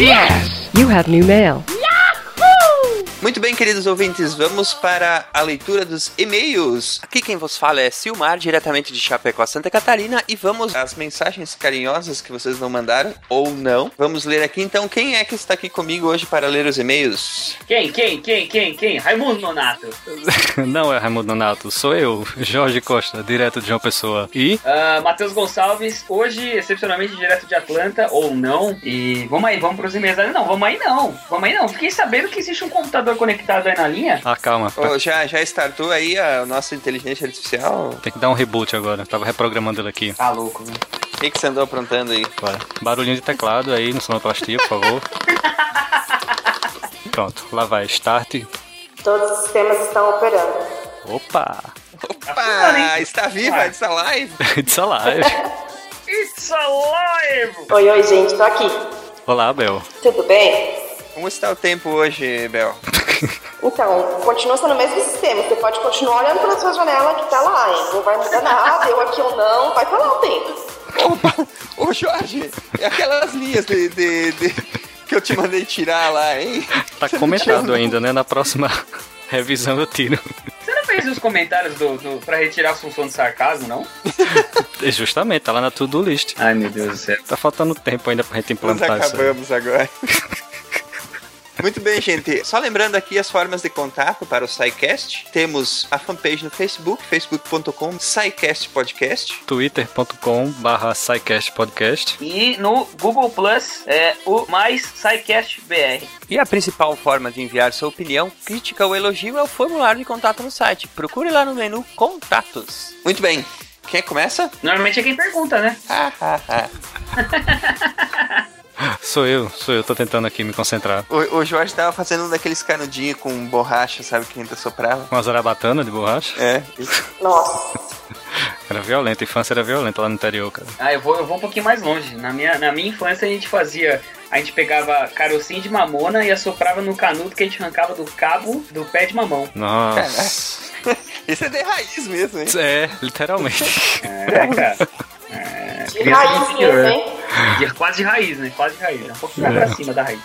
Yes! You have new mail. Muito bem, queridos ouvintes, vamos para a leitura dos e-mails. Aqui quem vos fala é Silmar, diretamente de Chapecó, Santa Catarina, e vamos às mensagens carinhosas que vocês não mandaram, ou não. Vamos ler aqui então. Quem é que está aqui comigo hoje para ler os e-mails? Quem, quem, quem, quem, quem? Raimundo Nonato. Não é Raimundo Nonato, sou eu, Jorge Costa, direto de João Pessoa. E Uh, Matheus Gonçalves, hoje, excepcionalmente, direto de Atlanta, ou não. E vamos aí, vamos pros e-mails. Não, vamos aí não. Vamos aí não. Fiquei sabendo que existe um computador conectado aí na linha. Ah, calma. Ô, já, já startou aí a nossa inteligência artificial? Tem que dar um reboot agora. Tava reprogramando ele aqui. Tá louco, velho. O que, que você andou aprontando aí? Bora. Barulhinho de teclado aí no sonoplastia, por favor. Pronto, lá vai. Start. Todos os sistemas estão operando. Opa! Opa! Está viva Ué. essa live? It's alive. It's alive! Oi, oi, gente, tô aqui. Olá, Bel. Tudo bem? Como está o tempo hoje, Bel? Então, continua sendo o mesmo sistema. Você pode continuar olhando pela sua janela que tá lá, hein? Não vai mudar nada, eu aqui ou não, vai estar lá o tempo. Opa! Ô, Jorge! É aquelas linhas de, de- de- que eu te mandei tirar lá, hein? Tá Você comentado ainda, né? Na próxima revisão eu tiro. Você não fez os comentários do, do, pra retirar a função de sarcasmo, não? Justamente, tá lá na to-do list. Ai, meu Deus do céu. Tá faltando tempo ainda pra gente Nós implantar isso. aí. acabamos agora. Muito bem, gente. Só lembrando aqui as formas de contato para o SciCast. Temos a fanpage no Facebook, facebook.com SciCast Podcast. twitter.com barra podcast E no Google Plus é o mais SciCast BR. E a principal forma de enviar sua opinião, crítica ou elogio é o formulário de contato no site. Procure lá no menu Contatos. Muito bem. Quem começa? Normalmente é quem pergunta, né? Ah, ah, ah. Sou eu, sou eu, tô tentando aqui me concentrar. O, o Jorge tava fazendo um daqueles canudinhos com borracha, sabe, que ainda soprava. Uma zarabatana de borracha. É. Nossa. Era violenta, a infância era violenta lá no interior, cara. Ah, eu vou, eu vou um pouquinho mais longe. Na minha, na minha infância a gente fazia. A gente pegava carocinho de mamona e assoprava no canudo que a gente arrancava do cabo do pé de mamão. Nossa. Isso é de raiz mesmo, hein? É, literalmente. É, cara. É, do raiz mesmo, hein? De- Quase de raiz, né? Quase raiz. É um pouquinho mais pra cima da raiz.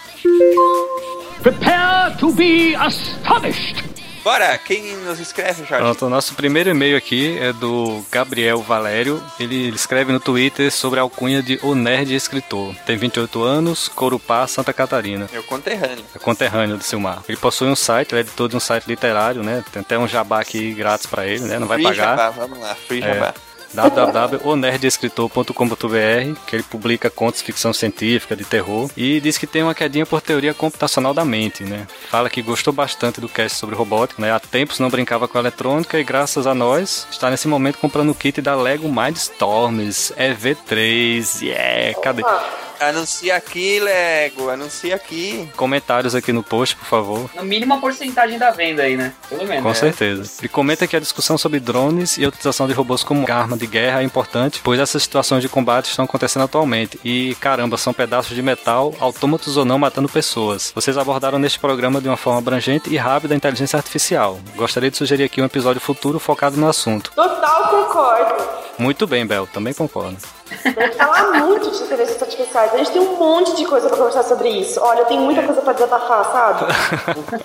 Prepare to be astonished. Bora, quem nos escreve, Jorge? Pronto, o nosso primeiro e-mail aqui é do Gabriel Valério. Ele escreve no Twitter sobre a alcunha de O Nerd Escritor. Tem 28 anos, Corupá, Santa Catarina. Meu conterrâneo. É conterrâneo do Silmar. Ele possui um site, ele é editor de um site literário, né? Tem até um jabá aqui grátis pra ele, né? Não vai Free pagar. Jabá, vamos lá, free É. jabá. www.onerdescritor.com.br, que ele publica contos de ficção científica, de terror, e diz que tem uma quedinha por teoria computacional da mente, né? Fala que gostou bastante do cast sobre robótica, né? Há tempos não brincava com eletrônica e graças a nós está nesse momento comprando o kit da Lego Mindstorms EV3. Yeah, cadê? Anuncia aqui, Lego, anuncia aqui. Comentários aqui no post, por favor. No mínimo a porcentagem da venda aí, né? Pelo menos. Com É. certeza. E comenta que a discussão sobre drones e a utilização de robôs como arma de guerra é importante, pois essas situações de combate estão acontecendo atualmente. E caramba, são pedaços de metal, autômatos ou não, matando pessoas. Vocês abordaram neste programa de uma forma abrangente e rápida a inteligência artificial. Gostaria de sugerir aqui um episódio futuro focado no assunto. Total concordo. Muito bem, Bel, também concordo. Tem que falar muito de inteligência artificiais. A gente tem um monte de coisa pra conversar sobre isso. Olha, eu tenho muita coisa pra desabafar, sabe?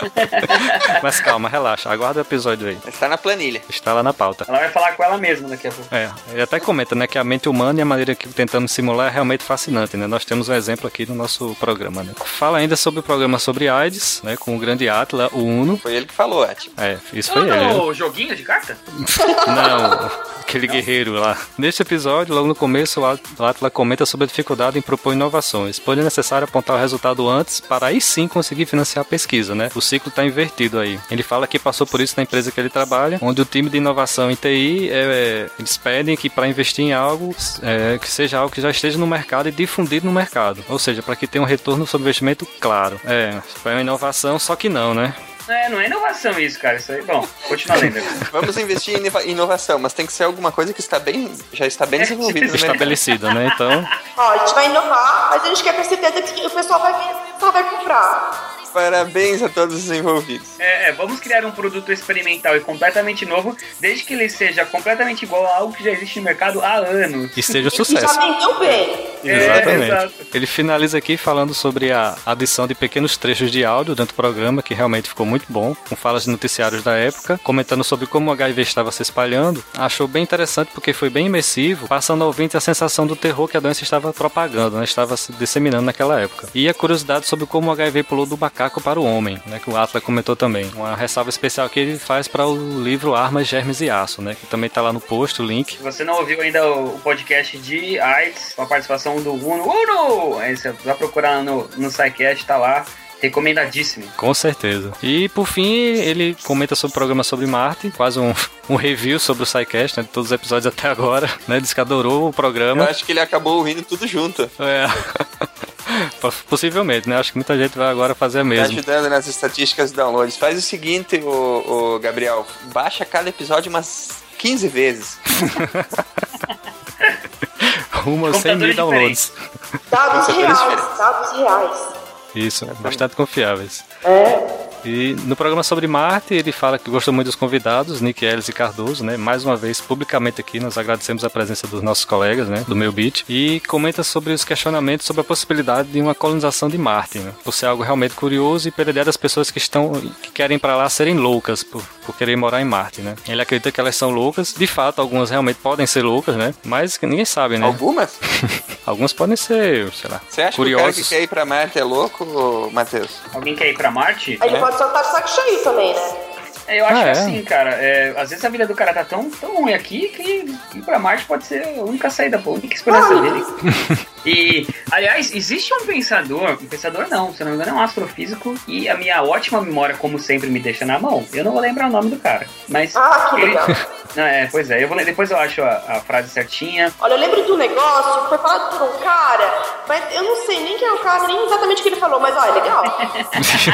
Mas calma, relaxa, aguarda o episódio aí. Está na planilha. Está lá na pauta. Ela vai falar com ela mesma daqui a pouco. É, ele até comenta, né, que a mente humana e a maneira que tentamos simular é realmente fascinante, né? Nós temos um exemplo aqui no nosso programa, né? Fala ainda sobre o programa sobre AIDS, né, com o grande Atla, o Uno. Foi ele que falou, é, tipo, É, isso foi Ah, ele. no joguinho de carta? Não, aquele guerreiro lá. Neste episódio, logo no começo, o At- o Atla comenta sobre a dificuldade em propor inovações, pois é necessário apontar o resultado antes para aí sim conseguir financiar a pesquisa, né? O ciclo está invertido aí. Ele fala que passou por isso na empresa que ele trabalha, onde o time de inovação em TI, é, é, eles pedem que para investir em algo, é, que seja algo que já esteja no mercado e difundido no mercado. Ou seja, para que tenha um retorno sobre investimento claro. É, foi uma inovação, só que não, né? É, não é inovação isso, cara. Isso aí, bom, continua lendo. vamos investir em inova- inovação, mas tem que ser alguma coisa que está bem, já está bem desenvolvida mercado. Estabelecida, né? Então, Ó, a gente vai inovar, mas a gente quer ter certeza que o pessoal vai vir, o pessoal vai comprar. Parabéns a todos os envolvidos. É, é, vamos criar um produto experimental e completamente novo, desde que ele seja completamente igual a algo que já existe no mercado há anos. E seja um E já sucesso. vendeu bem. É, Exatamente. exato. Ele finaliza aqui falando sobre a adição de pequenos trechos de áudio dentro do programa, que realmente ficou muito bom, com falas de noticiários da época, comentando sobre como o HIV estava se espalhando. Achou bem interessante porque foi bem imersivo, passando ao ouvinte a sensação do terror que a doença estava propagando, né? estava se disseminando naquela época. E a curiosidade sobre como o HIV pulou do macaco para o homem, né? que o Atlas comentou também. Uma ressalva especial que ele faz para o livro Armas, Germes e Aço, né? que também está lá no post, o link. Se você não ouviu ainda o o podcast de AIDS, com a participação do Uno, Uno! Aí você vai procurar no, no SciCast, tá lá. Recomendadíssimo. Com certeza. E por fim, ele comenta sobre o programa sobre Marte, quase um, um review sobre o SciCast, né, de todos os episódios até agora, né? Diz que adorou o Eu programa. acho que ele acabou ouvindo tudo junto. É. Possivelmente, né? Acho que muita gente vai agora fazer a Tá mesma. ajudando nas estatísticas de downloads. Faz o seguinte, o, Gabriel. Baixa cada episódio umas 15 vezes. Rumo a 100 mil downloads. Dados reais, dados reais. Isso, bastante confiáveis. É. E no programa sobre Marte, ele fala que gostou muito dos convidados, Nick Ellis e Cardoso, né? Mais uma vez, publicamente aqui, nós agradecemos a presença dos nossos colegas, né? Do meu beat. E comenta sobre os questionamentos sobre a possibilidade de uma colonização de Marte, né? Por ser algo realmente curioso e pela ideia das pessoas que estão, que querem ir pra lá serem loucas por, por querer morar em Marte, né? Ele acredita que elas são loucas. De fato, algumas realmente podem ser loucas, né? Mas ninguém sabe, né? Algumas? Algumas podem ser, sei lá, Você acha que o cara que curiosos. quer ir pra Marte é louco, Matheus? Alguém quer ir pra Marte? Ele É. pode só estar de saco cheio também, né? É, Eu acho Ah, que é? assim, cara, é, às vezes a vida do cara tá tão, tão ruim aqui que ir pra Marte pode ser a única saída, pô, a única esperança dele. E, aliás, existe um pensador, um pensador não, se não me engano, é um astrofísico, e a minha ótima memória, como sempre, me deixa na mão. Eu não vou lembrar o nome do cara, mas. Ah, que ele- legal. Não, é, pois é, eu vou, depois eu acho a, a frase certinha. Olha, eu lembro de um negócio que foi falado por um cara, mas eu não sei nem quem é o cara, nem exatamente o que ele falou, mas ó, é legal.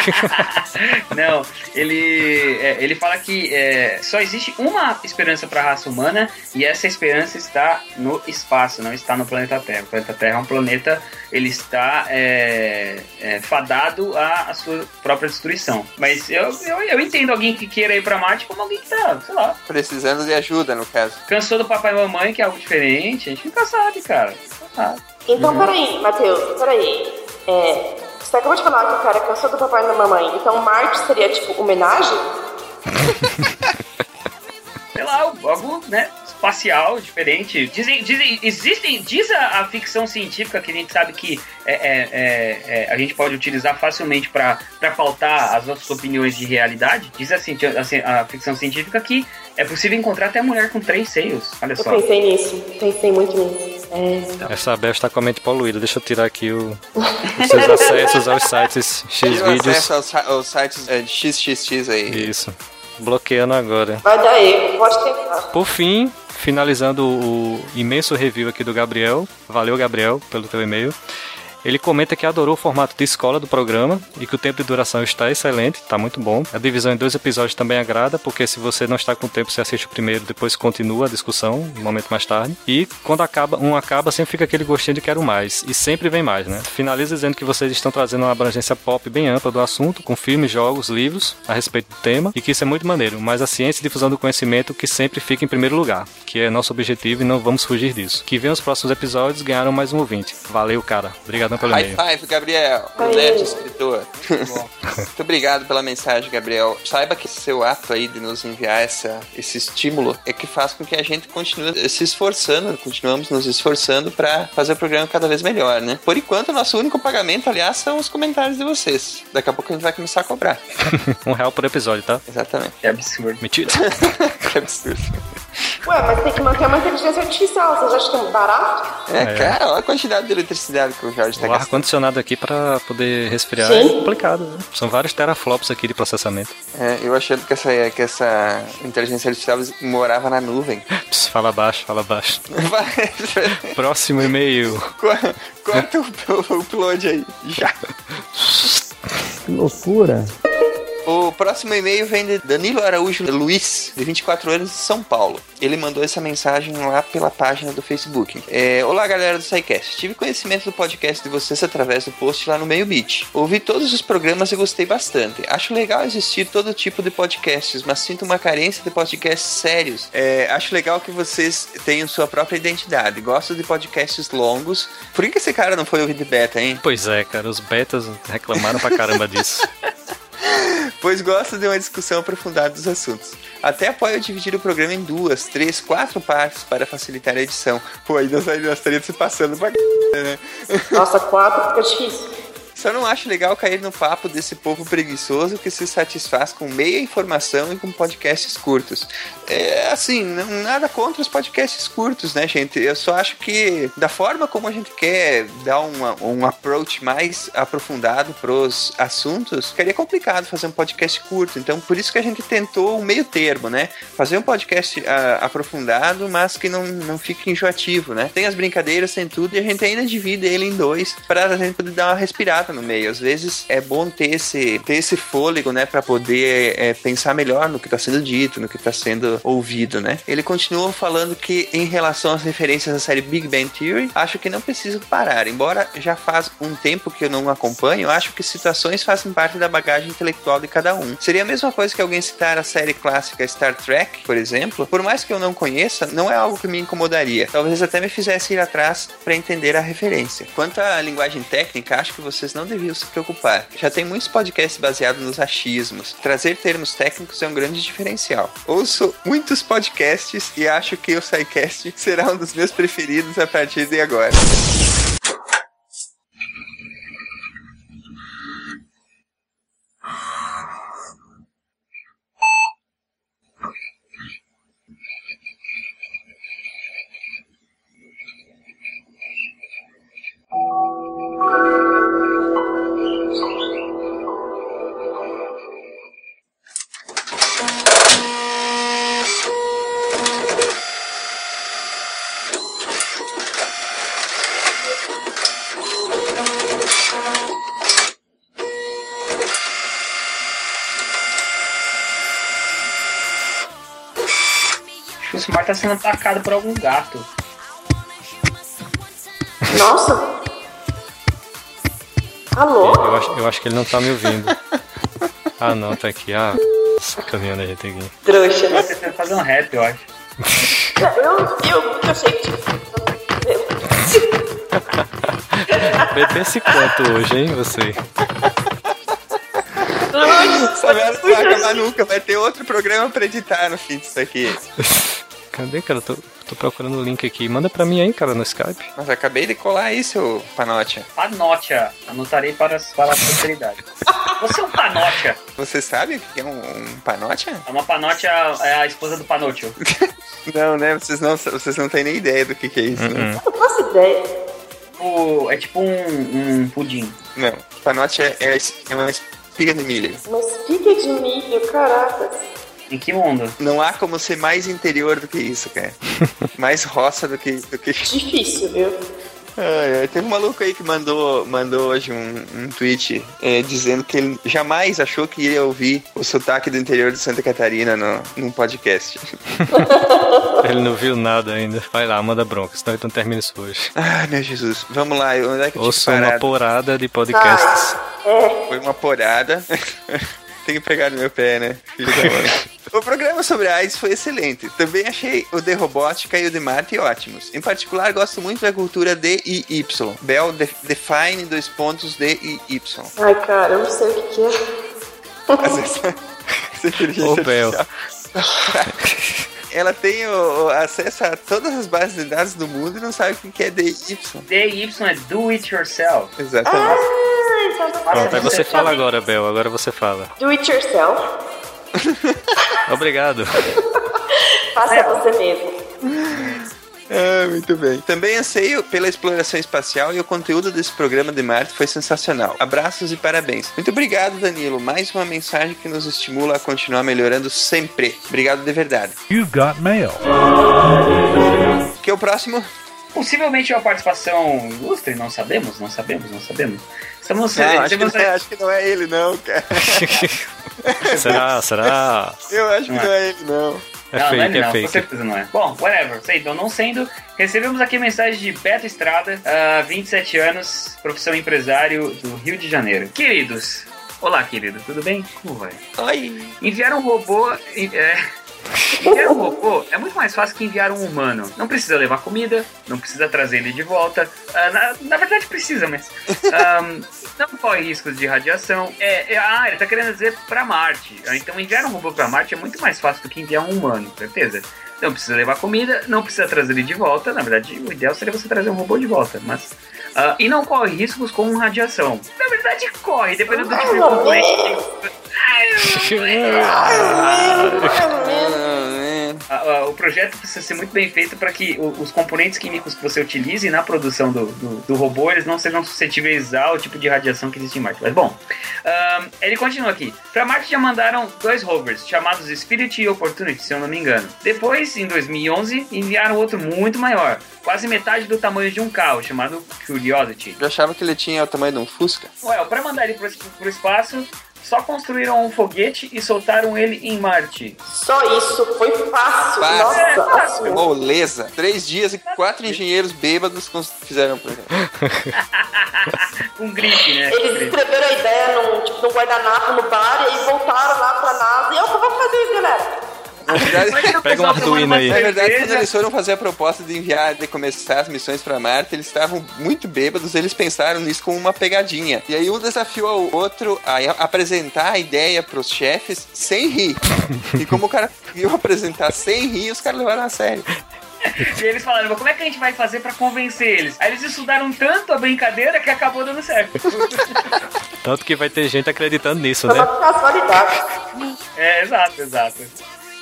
Não, ele, é, ele fala que é, só existe uma esperança para a raça humana e essa esperança está no espaço, não está no planeta Terra. O planeta Terra é um planeta, ele está é, é, fadado à, à sua própria destruição. Mas eu, eu, eu entendo alguém que queira ir para Marte como alguém que tá, sei lá, Precisando de ajuda, no caso. cansou do papai e mamãe, que é algo diferente. A gente nunca sabe, cara. Nunca sabe. Então, peraí, Matheus, peraí. É, você acabou de falar que o cara cansou do papai e da mamãe, então Marte seria tipo homenagem? sei lá, algo, né, espacial, diferente. Dizem, dizem, existem, diz a, a ficção científica que a gente sabe que é, é, é, é, a gente pode utilizar facilmente para pautar as nossas opiniões de realidade. Diz a, a ficção científica que é possível encontrar até mulher com três seios. Olha Eu só. pensei nisso, pensei muito nisso. É. Essa Bel está com a mente poluída. Deixa eu tirar aqui o, os seus acessos aos sites Xvideos. acesso aos, aos sites é, XXX aí. Isso. Bloqueando agora. Vai dar erro, pode tentar. Por fim, finalizando o imenso review aqui do Gabriel. Valeu, Gabriel, pelo teu e-mail. Ele comenta que adorou o formato de escola do programa e que o tempo de duração está excelente, está muito bom. A divisão em dois episódios também agrada, porque se você não está com tempo, você assiste o primeiro, depois continua a discussão, um momento mais tarde. E quando acaba, um acaba, sempre fica aquele gostinho de quero mais. E sempre vem mais, né? Finaliza dizendo que vocês estão trazendo uma abrangência pop bem ampla do assunto, com filmes, jogos, livros a respeito do tema, e que isso é muito maneiro. Mas a ciência e difusão do conhecimento que sempre fica em primeiro lugar, que é nosso objetivo e não vamos fugir disso. Que venham os próximos episódios ganharam mais um ouvinte. Valeu, cara. Obrigadão pelo High five, Gabriel. Nerd escritor. Muito obrigado pela mensagem, Gabriel. Saiba que seu ato aí de nos enviar essa, esse estímulo é que faz com que a gente continue se esforçando, continuamos nos esforçando para fazer o programa cada vez melhor, né? Por enquanto, o nosso único pagamento, aliás, são os comentários de vocês. Daqui a pouco a gente vai começar a cobrar. Um real por episódio, tá? Exatamente. Que absurdo. Mentira. que absurdo. Ué, mas tem que manter uma inteligência artificial, vocês acham que é barato? É, É. cara, olha a quantidade de eletricidade que o Jorge tá O gastando. ar-condicionado aqui para poder resfriar Sim. é complicado. Né? São vários teraflops aqui de processamento. É, eu achando que essa, que essa inteligência artificial morava na nuvem. Pss, fala baixo, fala baixo. Próximo e-mail. co- corta o, o upload aí. Já. Que loucura. O próximo e-mail vem de Danilo Araújo Luiz, de 24 anos, de São Paulo. Ele mandou essa mensagem lá pela página do Facebook. É, Olá, galera do SciCast. Tive conhecimento do podcast de vocês através do post lá no Meio Beat. Ouvi todos os programas e gostei bastante. Acho legal existir todo tipo de podcasts, mas sinto uma carência de podcasts sérios. É, acho legal que vocês tenham sua própria identidade. Gosto de podcasts longos. Por que esse cara não foi ouvir de beta, hein? Pois é, cara, os betas reclamaram pra caramba disso. pois gosto de uma discussão aprofundada dos assuntos. Até apoio dividir o programa em duas, três, quatro partes para facilitar a edição. Pô, aí nós, nós se passando pra né? Nossa, quatro fica difícil. Só não acho legal cair no papo desse povo preguiçoso que se satisfaz com meia informação e com podcasts curtos. É assim, não, nada contra os podcasts curtos, né, gente? Eu só acho que da forma como a gente quer dar uma, um approach mais aprofundado pros assuntos, ficaria complicado fazer um podcast curto. Então, por isso que a gente tentou um meio termo, né? Fazer um podcast uh, aprofundado, mas que não, não fique enjoativo, né? Tem as brincadeiras, tem tudo, e a gente ainda divide ele em dois para a gente poder dar uma respirada no meio. Às vezes é bom ter esse, ter esse fôlego, né, para poder é, pensar melhor no que está sendo dito, no que está sendo ouvido, né? Ele continua falando que em relação às referências da série Big Bang Theory, acho que não preciso parar. Embora já faz um tempo que eu não acompanho, acho que situações fazem parte da bagagem intelectual de cada um. Seria a mesma coisa que alguém citar a série clássica Star Trek, por exemplo. Por mais que eu não conheça, não é algo que me incomodaria. Talvez até me fizesse ir atrás para entender a referência. Quanto à linguagem técnica, acho que vocês não deviam se preocupar. Já tem muitos podcasts baseados nos achismos. Trazer termos técnicos é um grande diferencial. Ouço muitos podcasts e acho que o SciCast será um dos meus preferidos a partir de agora. Tá sendo atacado por algum gato. Nossa! Alô? Eu acho, eu acho que ele não tá me ouvindo. Ah, não, tá aqui. Ah, sacaneando a gente aqui. Trouxa. Você tenta fazer um rap, eu acho. Eu, eu, eu sei que. Bebesse quanto hoje, hein, você? Essa merda não vai acabar nunca. Vai ter outro programa pra editar no fim disso aqui. Cadê, cara? Tô, tô procurando o link aqui. Manda pra mim aí, cara, no Skype. Mas acabei de colar aí, seu panote. Panocha. Anotarei para, para a posteridade. Você é um panocha. Você sabe o que é um, um panote? É uma panocha, é a esposa do panocho. Não, né? Vocês não, vocês não têm nem ideia do que, que é isso, né? Uhum. Eu não faço ideia. O- é tipo um, um pudim. Não. Panote é, é, é uma espiga de milho. Mas fica de milho, caraca. Em que mundo? Não há como ser mais interior do que isso, cara. mais roça do que. Do que... Difícil, viu? Ai, ai, teve um maluco aí que mandou, mandou hoje um, um tweet é, dizendo que ele jamais achou que iria ouvir o sotaque do interior de Santa Catarina no, num podcast. Ele não viu nada ainda. Vai lá, manda bronca, senão ele não termina isso hoje. Ai, meu Jesus. Vamos lá, onde é que eu Ouça uma porada de podcasts. É, Foi uma porada. Tem que pegar no meu pé, né? Filho da mãe. O programa sobre a AIDS foi excelente. Também achei o de robótica e o de Marte ótimos. Em particular, gosto muito da cultura D e Y. Bell de- define dois pontos D e Y. ai cara, eu não sei o que, que é. Essa inteligência Ô, Bel. artificial. Ela tem o, o acesso a todas as bases de dados do mundo e não sabe o que é DY. DY é do it yourself. Exatamente. Ah, Pronto, aí você fala agora, Bel. Agora você fala. Do it yourself. Obrigado. Faça você mesmo. Ah, muito bem. Também anseio pela exploração espacial e o conteúdo desse programa de Marte foi sensacional. Abraços e parabéns. Muito obrigado, Danilo. Mais uma mensagem que nos estimula a continuar melhorando sempre. Obrigado de verdade. You've got mail. Que é o próximo? possivelmente uma participação ilustre, não sabemos, não sabemos, não sabemos. Estamos Não, acho, que estamos- não é, acho que não é ele, não, cara. será? Será? Eu acho que Não é. não é ele, não. É não, não é fake, ele é não, com fake. certeza não é. Bom, whatever. Sei, então não sendo, recebemos aqui mensagem de Beto Estrada, ah, 27 anos, profissão empresário do Rio de Janeiro. Queridos, olá querido, tudo bem? Como vai? Oi. Enviar um robô. É, enviar um robô é muito mais fácil que enviar um humano. Não precisa levar comida, não precisa trazer ele de volta. Ah, na, na verdade precisa, mas. ahm, não corre riscos de radiação. É, é- ah, ele tá querendo dizer pra Marte. Ah, Então enviar um robô pra Marte é muito mais fácil do que enviar um humano, certeza. Não precisa levar comida, não precisa trazer ele de volta. Na verdade, o ideal seria você trazer um robô de volta, mas. ah, e não corre riscos com radiação. Na verdade, corre, dependendo do tipo de o projeto precisa ser muito bem feito para que os componentes químicos que você utilize na produção do, do, do robô eles não sejam suscetíveis ao tipo de radiação que existe em Marte. Mas bom, ahn, ele continua aqui. Para Marte já mandaram dois rovers chamados Spirit e Opportunity, se eu não me engano. Depois, em 2011, enviaram outro muito maior, quase metade do tamanho de um carro, chamado Curiosity. Eu achava que ele tinha o tamanho de um Fusca. Well, para mandar ele para o espaço, só construíram um foguete e soltaram ele em Marte. Só isso, foi fácil. Fácil. É, Nossa, fácil. assim. Moleza. Três dias e quatro engenheiros bêbados fizeram o projeto. Com gripe, né? Eles gripe. escreveram a ideia num, tipo, num guardanapo no bar e aí voltaram lá pra NASA. E eu vamos fazer isso, galera. Na verdade, o Pega um tomando Arduino uma aí. na verdade, quando eles foram fazer a proposta de enviar, de começar as missões pra Marte, eles estavam muito bêbados, eles pensaram nisso como uma pegadinha. E aí um desafiou ao outro a apresentar a ideia pros chefes sem rir. E como o cara conseguiu apresentar sem rir, os caras levaram a sério. E eles falaram, mas como é que a gente vai fazer pra convencer eles? Aí eles estudaram tanto a brincadeira que acabou dando certo. Tanto que vai ter gente acreditando nisso, né? uma é, exato, exato.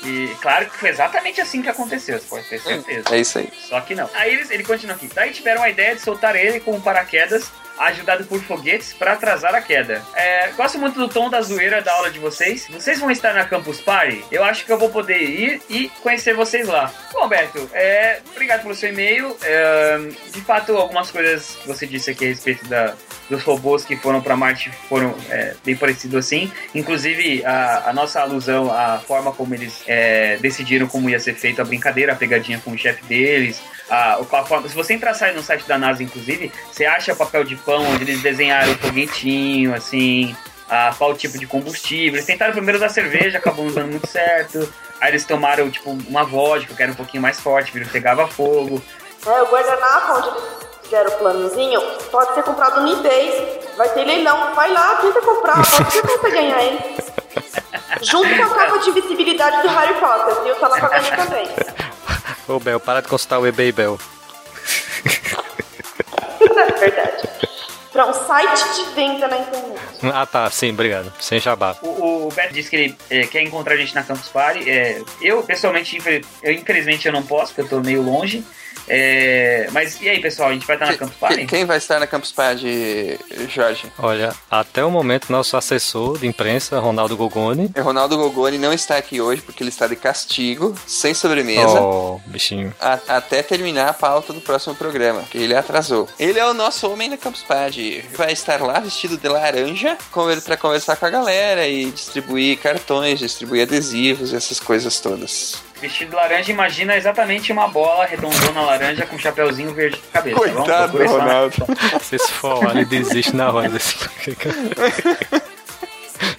E claro que foi exatamente assim que aconteceu, você pode ter certeza. É isso aí. Só que não. Aí eles, ele continua aqui. Daí tiveram a ideia de soltar ele com um paraquedas, ajudado por foguetes, pra atrasar a queda. É, gosto muito do tom da zoeira da aula de vocês. Vocês vão estar na Campus Party? Eu acho que eu vou poder ir e conhecer vocês lá. Bom, Beto, é, obrigado pelo seu e-mail. É, de fato, algumas coisas que você disse aqui a respeito da, dos robôs que foram pra Marte foram é, bem parecidos assim. Inclusive, a, a nossa alusão à forma como eles é, decidiram como ia ser feita a brincadeira, a pegadinha com o chefe deles. A, o- se você entrar no site da NASA, inclusive, você acha papel de pão onde eles desenharam o foguetinho, assim, a, qual tipo de combustível. Eles tentaram primeiro usar cerveja, acabou não dando muito certo. Aí eles tomaram, tipo, uma vodka que era um pouquinho mais forte, viram pegava fogo. É, o guardanapo onde eles fizeram o planozinho pode ser comprado no eBay. Vai ter leilão. Vai lá, tenta comprar. Pode ser que você ganhar ele. Junto com a capa de visibilidade do Harry Potter, viu? Tá lá pra ganhar também. Ô, Bel, para de consultar o eBay, Bel. É verdade. Pra um site de venda na internet. Ah, tá, sim, obrigado. Sem jabá. O, o Beto disse que ele é, quer encontrar a gente na Campus Party. É, eu, pessoalmente, infel- eu, infelizmente, eu não posso, porque eu tô meio longe. É, mas e aí, pessoal, a gente vai estar na Que- Campus que- Party? quem vai estar na Campus Party, Jorge? Olha, até o momento, nosso assessor de imprensa, Ronaldo Gogoni. O Ronaldo Gogoni não está aqui hoje porque ele está de castigo, sem sobremesa. Oh, bichinho. a- até terminar a pauta do próximo programa, que ele atrasou. Ele é o nosso homem da Campus Party. Vai estar lá vestido de laranja para conversar com a galera e distribuir cartões, distribuir adesivos, essas coisas todas. Vestido laranja, imagina exatamente uma bola redondona laranja com um chapeuzinho verde na cabeça. tá bom? Coitado isso lá. Ronaldo. Se isso for lá, ele desiste na hora desse.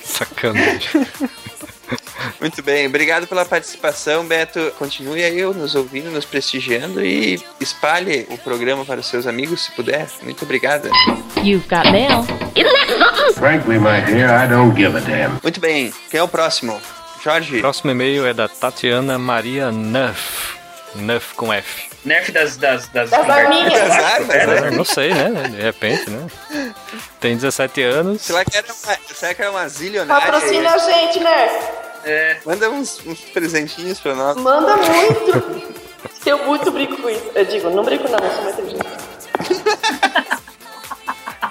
Sacanagem. Muito bem, obrigado pela participação, Beto. Continue aí nos ouvindo, nos prestigiando e espalhe o programa para os seus amigos, se puder. Muito obrigado. You've got mail. Frankly, my dear, I don't give a damn. Muito bem, quem é o próximo? Jorge. Próximo e-mail é da Tatiana Maria Nuff. Nuff com F. Nerf das... Das, das, Das arminhas. das armas, é, né? não sei, né? De repente, né? Tem 17 anos. Será que era uma, será que era uma zilionária? Patrocina a gente, né? É, Manda uns, uns presentinhos pra nós. Manda muito. Eu muito brinco com isso. Eu digo, não brinco não, eu sou muito inteligente.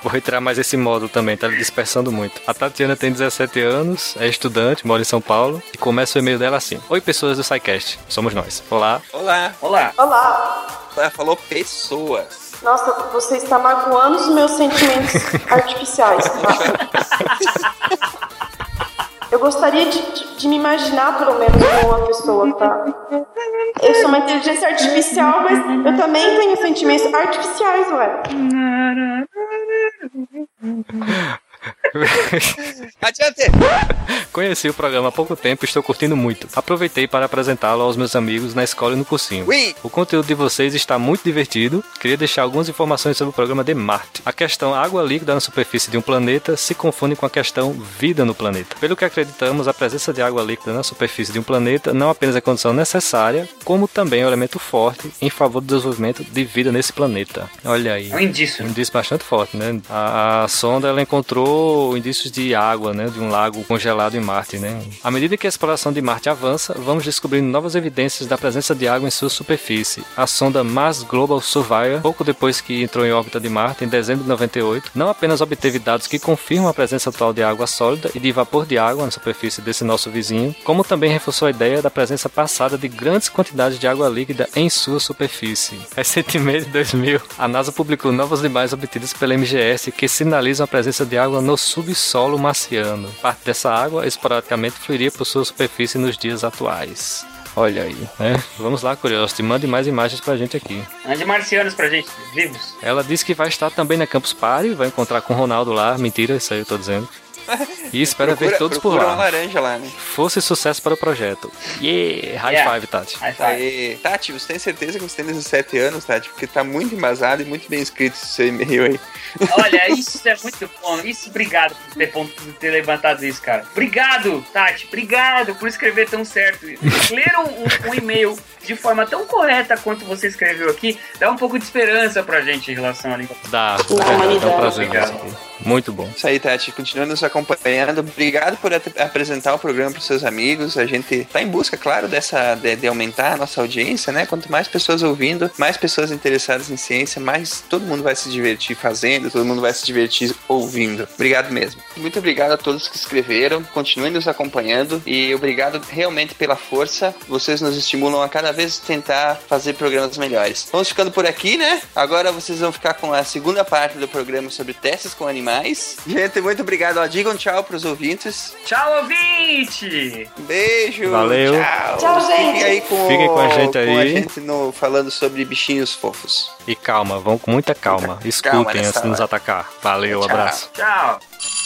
Vou retirar mais esse módulo também, tá dispersando muito. A Tatiana tem 17 anos, é estudante, mora em São Paulo e começa o e-mail dela assim: Oi, pessoas do SciCast, somos nós. Olá, Olá. olá. Olá. Ela falou pessoas. Nossa, você está magoando os meus sentimentos artificiais, tá? Eu gostaria de, de, de me imaginar, pelo menos, como uma pessoa, tá? Eu sou uma inteligência artificial, mas eu também tenho sentimentos artificiais, ué. 你为什么要这 Adiante! Conheci o programa há pouco tempo e estou curtindo muito. Aproveitei para apresentá-lo aos meus amigos na escola e no cursinho. Ui. O conteúdo de vocês está muito divertido. Queria deixar algumas informações sobre o programa de Marte. A questão água líquida na superfície de um planeta se confunde com a questão vida no planeta. Pelo que acreditamos, a presença de água líquida na superfície de um planeta não apenas é condição necessária, como também é um elemento forte em favor do desenvolvimento de vida nesse planeta. Olha aí. É um indício. Um indício bastante forte, né? A, a sonda ela encontrou indícios de água, né? De um lago congelado em Marte, né? À medida que a exploração de Marte avança, vamos descobrindo novas evidências da presença de água em sua superfície. A sonda Mars Global Surveyor, pouco depois que entrou em órbita de Marte, em dezembro de 98, não apenas obteve dados que confirmam a presença atual de água sólida e de vapor de água na superfície desse nosso vizinho, como também reforçou a ideia da presença passada de grandes quantidades de água líquida em sua superfície. Recentemente, em 2000, a NASA publicou novas imagens obtidas pela MGS que sinalizam a presença de água no subsolo marciano. Parte dessa água esporadicamente fluiria por sua superfície nos dias atuais. Olha aí, né? Vamos lá, Curiosity, mande mais imagens pra gente aqui. Mande marcianos pra gente, vivos. Ela disse que vai estar também na Campus Party, vai encontrar com o Ronaldo lá. Mentira, isso aí eu tô dizendo. E espera ver todos por procura lá. uma laranja lá, né? Fosse sucesso para o projeto. Yeah! High Yeah. five, Tati. Aí tá. Aê. Tati, você tem certeza que você tem 17 anos, Tati? Porque tá muito embasado e muito bem escrito esse seu e-mail aí. Olha, isso é muito bom. Isso, obrigado por ter, por ter levantado isso, cara. Obrigado, Tati. Obrigado por escrever tão certo. Ler um, um- um e-mail de forma tão correta quanto você escreveu aqui dá um pouco de esperança pra gente em relação à língua. Dá, é verdade, é um humanidade. prazer Obrigado. Muito bom. Isso aí, Tati. Continua nos acompanhando. Obrigado por ap- apresentar o programa para seus amigos. A gente tá em busca, claro, dessa de, de aumentar a nossa audiência, né? Quanto mais pessoas ouvindo, mais pessoas interessadas em ciência, mais todo mundo vai se divertir fazendo, todo mundo vai se divertir ouvindo. Obrigado mesmo. Muito obrigado a todos que escreveram. Continuem nos acompanhando e obrigado realmente pela força. Vocês nos estimulam a cada vez tentar fazer programas melhores. Vamos ficando por aqui, né? Agora vocês vão ficar com a segunda parte do programa sobre testes com animais. Gente, muito obrigado. Ó, digam tchau pros ouvintes. Tchau, ouvinte! Beijo. Valeu. Tchau. Tchau, gente. Fiquem aí com, Fiquem com a gente com aí. a gente no, falando sobre bichinhos fofos. E calma, vão com muita calma. Escutem nessa antes de nos atacar. Valeu, Tchau. abraço. Tchau!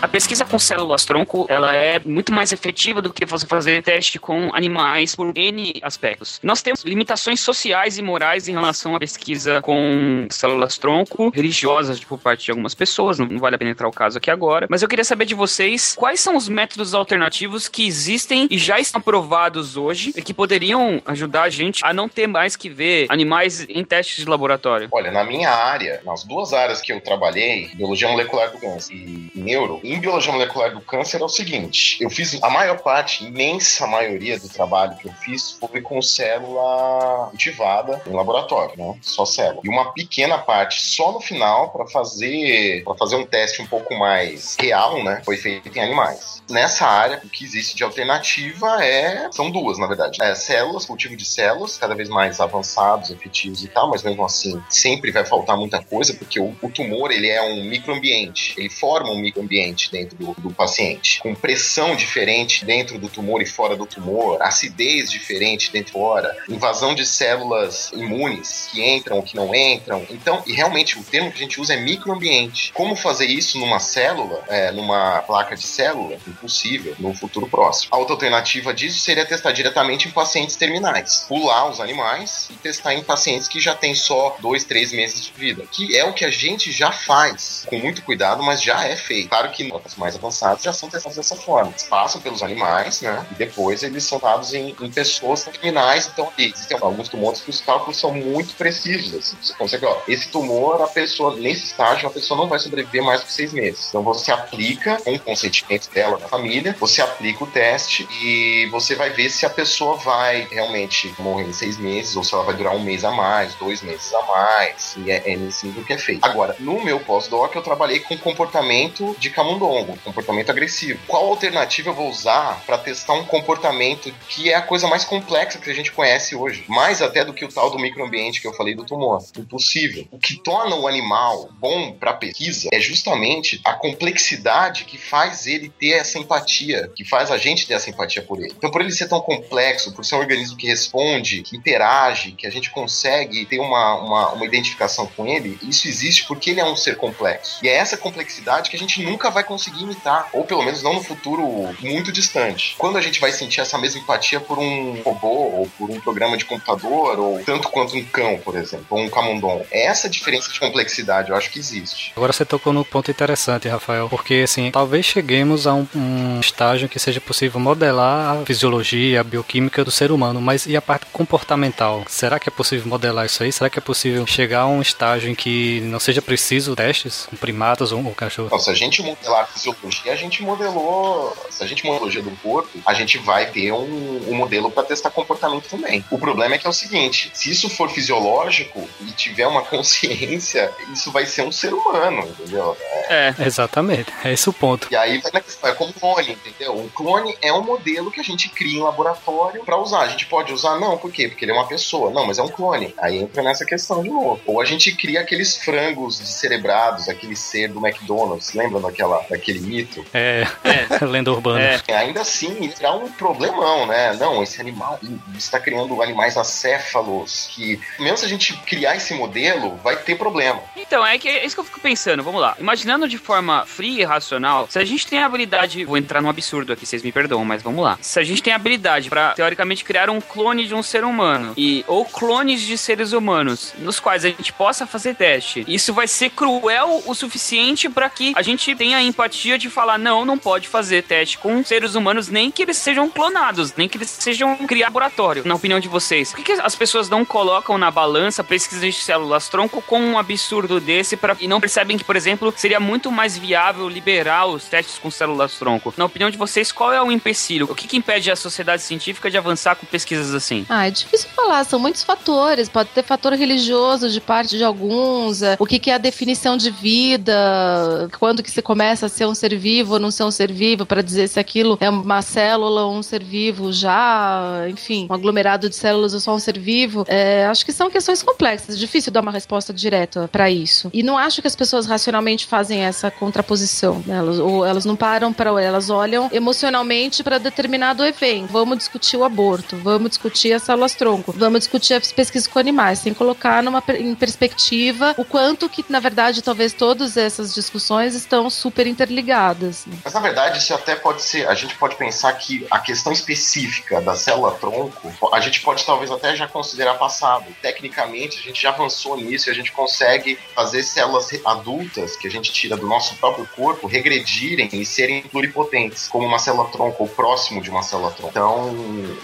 A pesquisa com células-tronco, ela é muito mais efetiva do que você fazer teste com animais por N aspectos. Nós temos limitações sociais e morais em relação à pesquisa com células-tronco, religiosas por parte de algumas pessoas, não vale a pena entrar o caso aqui agora, mas eu queria saber de vocês quais são os métodos alternativos que existem e já estão provados hoje e que poderiam ajudar a gente a não ter mais que ver animais em testes de laboratório. Olha, na minha área, nas duas áreas que eu trabalhei, biologia molecular do câncer e neuro, em biologia molecular do câncer é o seguinte: eu fiz a maior parte, imensa maioria do trabalho que eu fiz foi com célula cultivada em laboratório, né? Só célula. E uma pequena parte só no final para fazer para fazer um teste um pouco mais real, né? Foi feito em animais. Nessa área, o que existe de alternativa é são duas, na verdade. É células, cultivo de células, cada vez mais avançados, efetivos e tal, mas mesmo assim sempre vai faltar muita coisa porque o, o tumor ele é um microambiente, ele forma um microambiente dentro do, do paciente, com pressão diferente dentro do tumor e fora do tumor, acidez diferente dentro e fora, invasão de células imunes que entram ou que não entram. Então, e realmente o termo que a gente usa é microambiente. Como fazer isso numa célula, é, numa placa de célula? Impossível no futuro próximo. A outra alternativa disso seria testar diretamente em pacientes terminais, pular os animais e testar em pacientes que já têm só dois, três meses de vida, que é o que a gente já faz com muito cuidado, mas já é feito. Claro que notas mais avançadas já são testados dessa forma. Eles passam pelos animais, né? E depois eles são dados em, em pessoas terminais. Então, existem alguns tumores que os cálculos são muito precisos. Assim. Você consegue, ó, esse tumor, a pessoa, nesse estágio, a pessoa não vai sobreviver mais do que seis meses. Então, você aplica, com o consentimento dela, da família, você aplica o teste e você vai ver se a pessoa vai realmente morrer em seis meses ou se ela vai durar um mês a mais, dois meses a mais. E é, é nesse nível que é feito. Agora, no meu pós-doc, eu trabalhei com comportamento de camundongo. Longo, comportamento agressivo. Qual alternativa eu vou usar para testar um comportamento que é a coisa mais complexa que a gente conhece hoje? Mais até do que o tal do microambiente que eu falei do tumor. Impossível. O que torna o animal bom para pesquisa é justamente a complexidade que faz ele ter essa empatia, que faz a gente ter essa empatia por ele. Então, por ele ser tão complexo, por ser um organismo que responde, que interage, que a gente consegue ter uma, uma, uma identificação com ele, isso existe porque ele é um ser complexo. E é essa complexidade que a gente nunca vai conseguir imitar, ou pelo menos não no futuro muito distante. Quando a gente vai sentir essa mesma empatia por um robô, ou por um programa de computador, ou tanto quanto um cão, por exemplo, ou um camundongo. É essa diferença de complexidade, eu acho que existe. Agora você tocou no ponto interessante, Rafael, porque assim, talvez cheguemos a um, um estágio que seja possível modelar a fisiologia, a bioquímica do ser humano, mas e a parte comportamental? Será que é possível modelar isso aí? Será que é possível chegar a um estágio em que não seja preciso testes com primatas ou, ou cachorro? Se a gente modelar a fisiologia, a gente modelou. Se a gente modelologia do corpo, a gente vai ter um, um modelo para testar comportamento também. O problema é que é o seguinte: se isso for fisiológico e tiver uma consciência, isso vai ser um ser humano, entendeu? É. Exatamente. É esse o ponto. E aí vai na questão, é como clone, entendeu? Um clone é um modelo que a gente cria em laboratório para usar. A gente pode usar? Não, por quê? Porque ele é uma pessoa. Não, mas é um clone. Aí entra nessa questão de novo. Ou a gente cria aqueles frangos descerebrados, aquele ser do McDonald's, lembra daquela, daquele mito? É, é. lenda urbana. É. Ainda assim, é um problemão, né? Não, esse animal está criando animais acéfalos que, mesmo se a gente criar esse modelo, vai ter problema. Então, é, que, é isso que eu fico pensando. Vamos lá. Imaginando de forma fria e racional, se a gente tem a habilidade. Vou entrar num absurdo aqui, vocês me perdoam, mas vamos lá. Se a gente tem a habilidade para teoricamente, criar um clone de um ser humano e ou clones de seres humanos, nos quais a gente possa fazer teste, isso vai ser cruel o suficiente para que a gente tenha empatia de falar: não, não pode fazer teste com seres humanos, nem que eles sejam clonados, nem que eles sejam criar laboratório. Na opinião de vocês, por que, que as pessoas não colocam na balança pesquisa de células tronco com um absurdo desse pra, e não percebem que, por exemplo, seria muito mais viável liberar os testes com células tronco? Na opinião de vocês, qual é o empecilho? O que, que impede a sociedade científica de avançar com pesquisas assim? Ah, é difícil falar, são muitos fatores. Pode ter fator religioso de parte de alguns, o que, que é a definição de vida, quando que você começa a ser um ser vivo ou não ser um ser vivo, para dizer se aquilo é uma célula ou um ser vivo já, enfim, um aglomerado de células ou só um ser vivo. É, acho que são questões complexas, difícil dar uma resposta direta para isso. E não acho que as pessoas racionalmente fazem essa contraposição. Elas, ou elas não param para elas olham emocionalmente para determinado evento. Vamos discutir o aborto, vamos discutir as células tronco, vamos discutir as pesquisas com animais, sem colocar numa, em perspectiva o quanto que, na verdade, talvez todas essas discussões estão super interligadas. Né? Mas na verdade, isso até pode ser. A gente pode pensar que a questão específica da célula tronco, a gente pode talvez até já considerar passado. Tecnicamente, a gente já avançou nisso e a gente consegue fazer células adultas que a gente tira do nosso próprio corpo regredirem e serem pluripotentes, como uma célula tronco ou próximo de uma célula tronco. Então,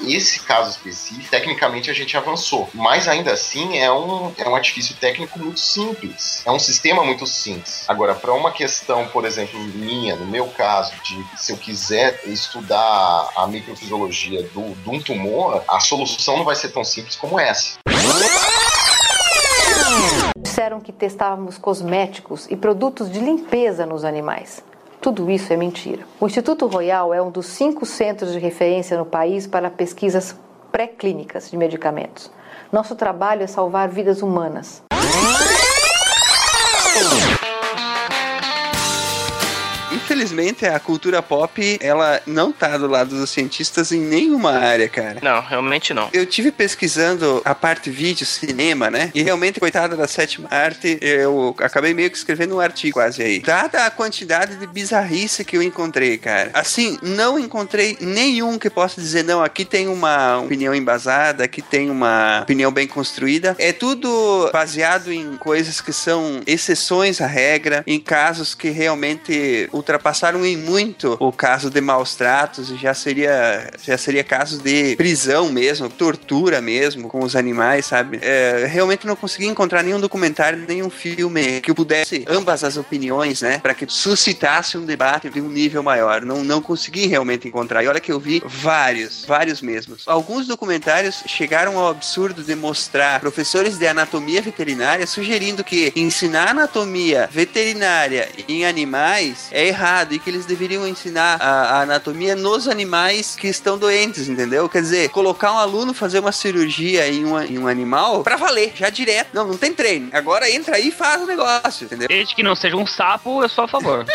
esse caso específico, tecnicamente a gente avançou. Mas ainda assim é um, é um artifício técnico muito simples. É um sistema muito simples. Agora, para uma questão, por exemplo, minha, no meu caso, de se eu quiser estudar a microfisiologia do, de um tumor, a solução não vai ser tão simples como essa. Disseram que testávamos cosméticos e produtos de limpeza nos animais. Tudo isso é mentira. O Instituto Royal é um dos cinco centros de referência no país para pesquisas pré-clínicas de medicamentos. Nosso trabalho é salvar vidas humanas. Infelizmente, a cultura pop, ela não tá do lado dos cientistas em nenhuma área, cara. Não, realmente não. Eu tive pesquisando a parte vídeo, cinema, né? E realmente, coitada da sétima arte, eu acabei meio que escrevendo um artigo quase aí. Dada a quantidade de bizarrice que eu encontrei, cara. Assim, não encontrei nenhum que possa dizer, não, aqui tem uma opinião embasada, aqui tem uma opinião bem construída. É tudo baseado em coisas que são exceções à regra, em casos que realmente ultrapassaram em muito o caso de maus tratos já seria, já seria caso de prisão mesmo, tortura mesmo com os animais, sabe? É, realmente não consegui encontrar nenhum documentário, nenhum filme que pudesse ambas as opiniões, né? Para que suscitasse um debate de um nível maior. Não, não consegui realmente encontrar. E olha que eu vi vários, vários mesmos. Alguns documentários chegaram ao absurdo de mostrar professores de anatomia veterinária sugerindo que ensinar anatomia veterinária em animais é errado errado e que eles deveriam ensinar a, a anatomia nos animais que estão doentes, entendeu? Quer dizer, colocar um aluno fazer uma cirurgia em, uma, em um animal pra valer, já direto. Não, não tem treino. Agora entra aí e faz o negócio, entendeu? Desde que não seja um sapo, eu sou a favor.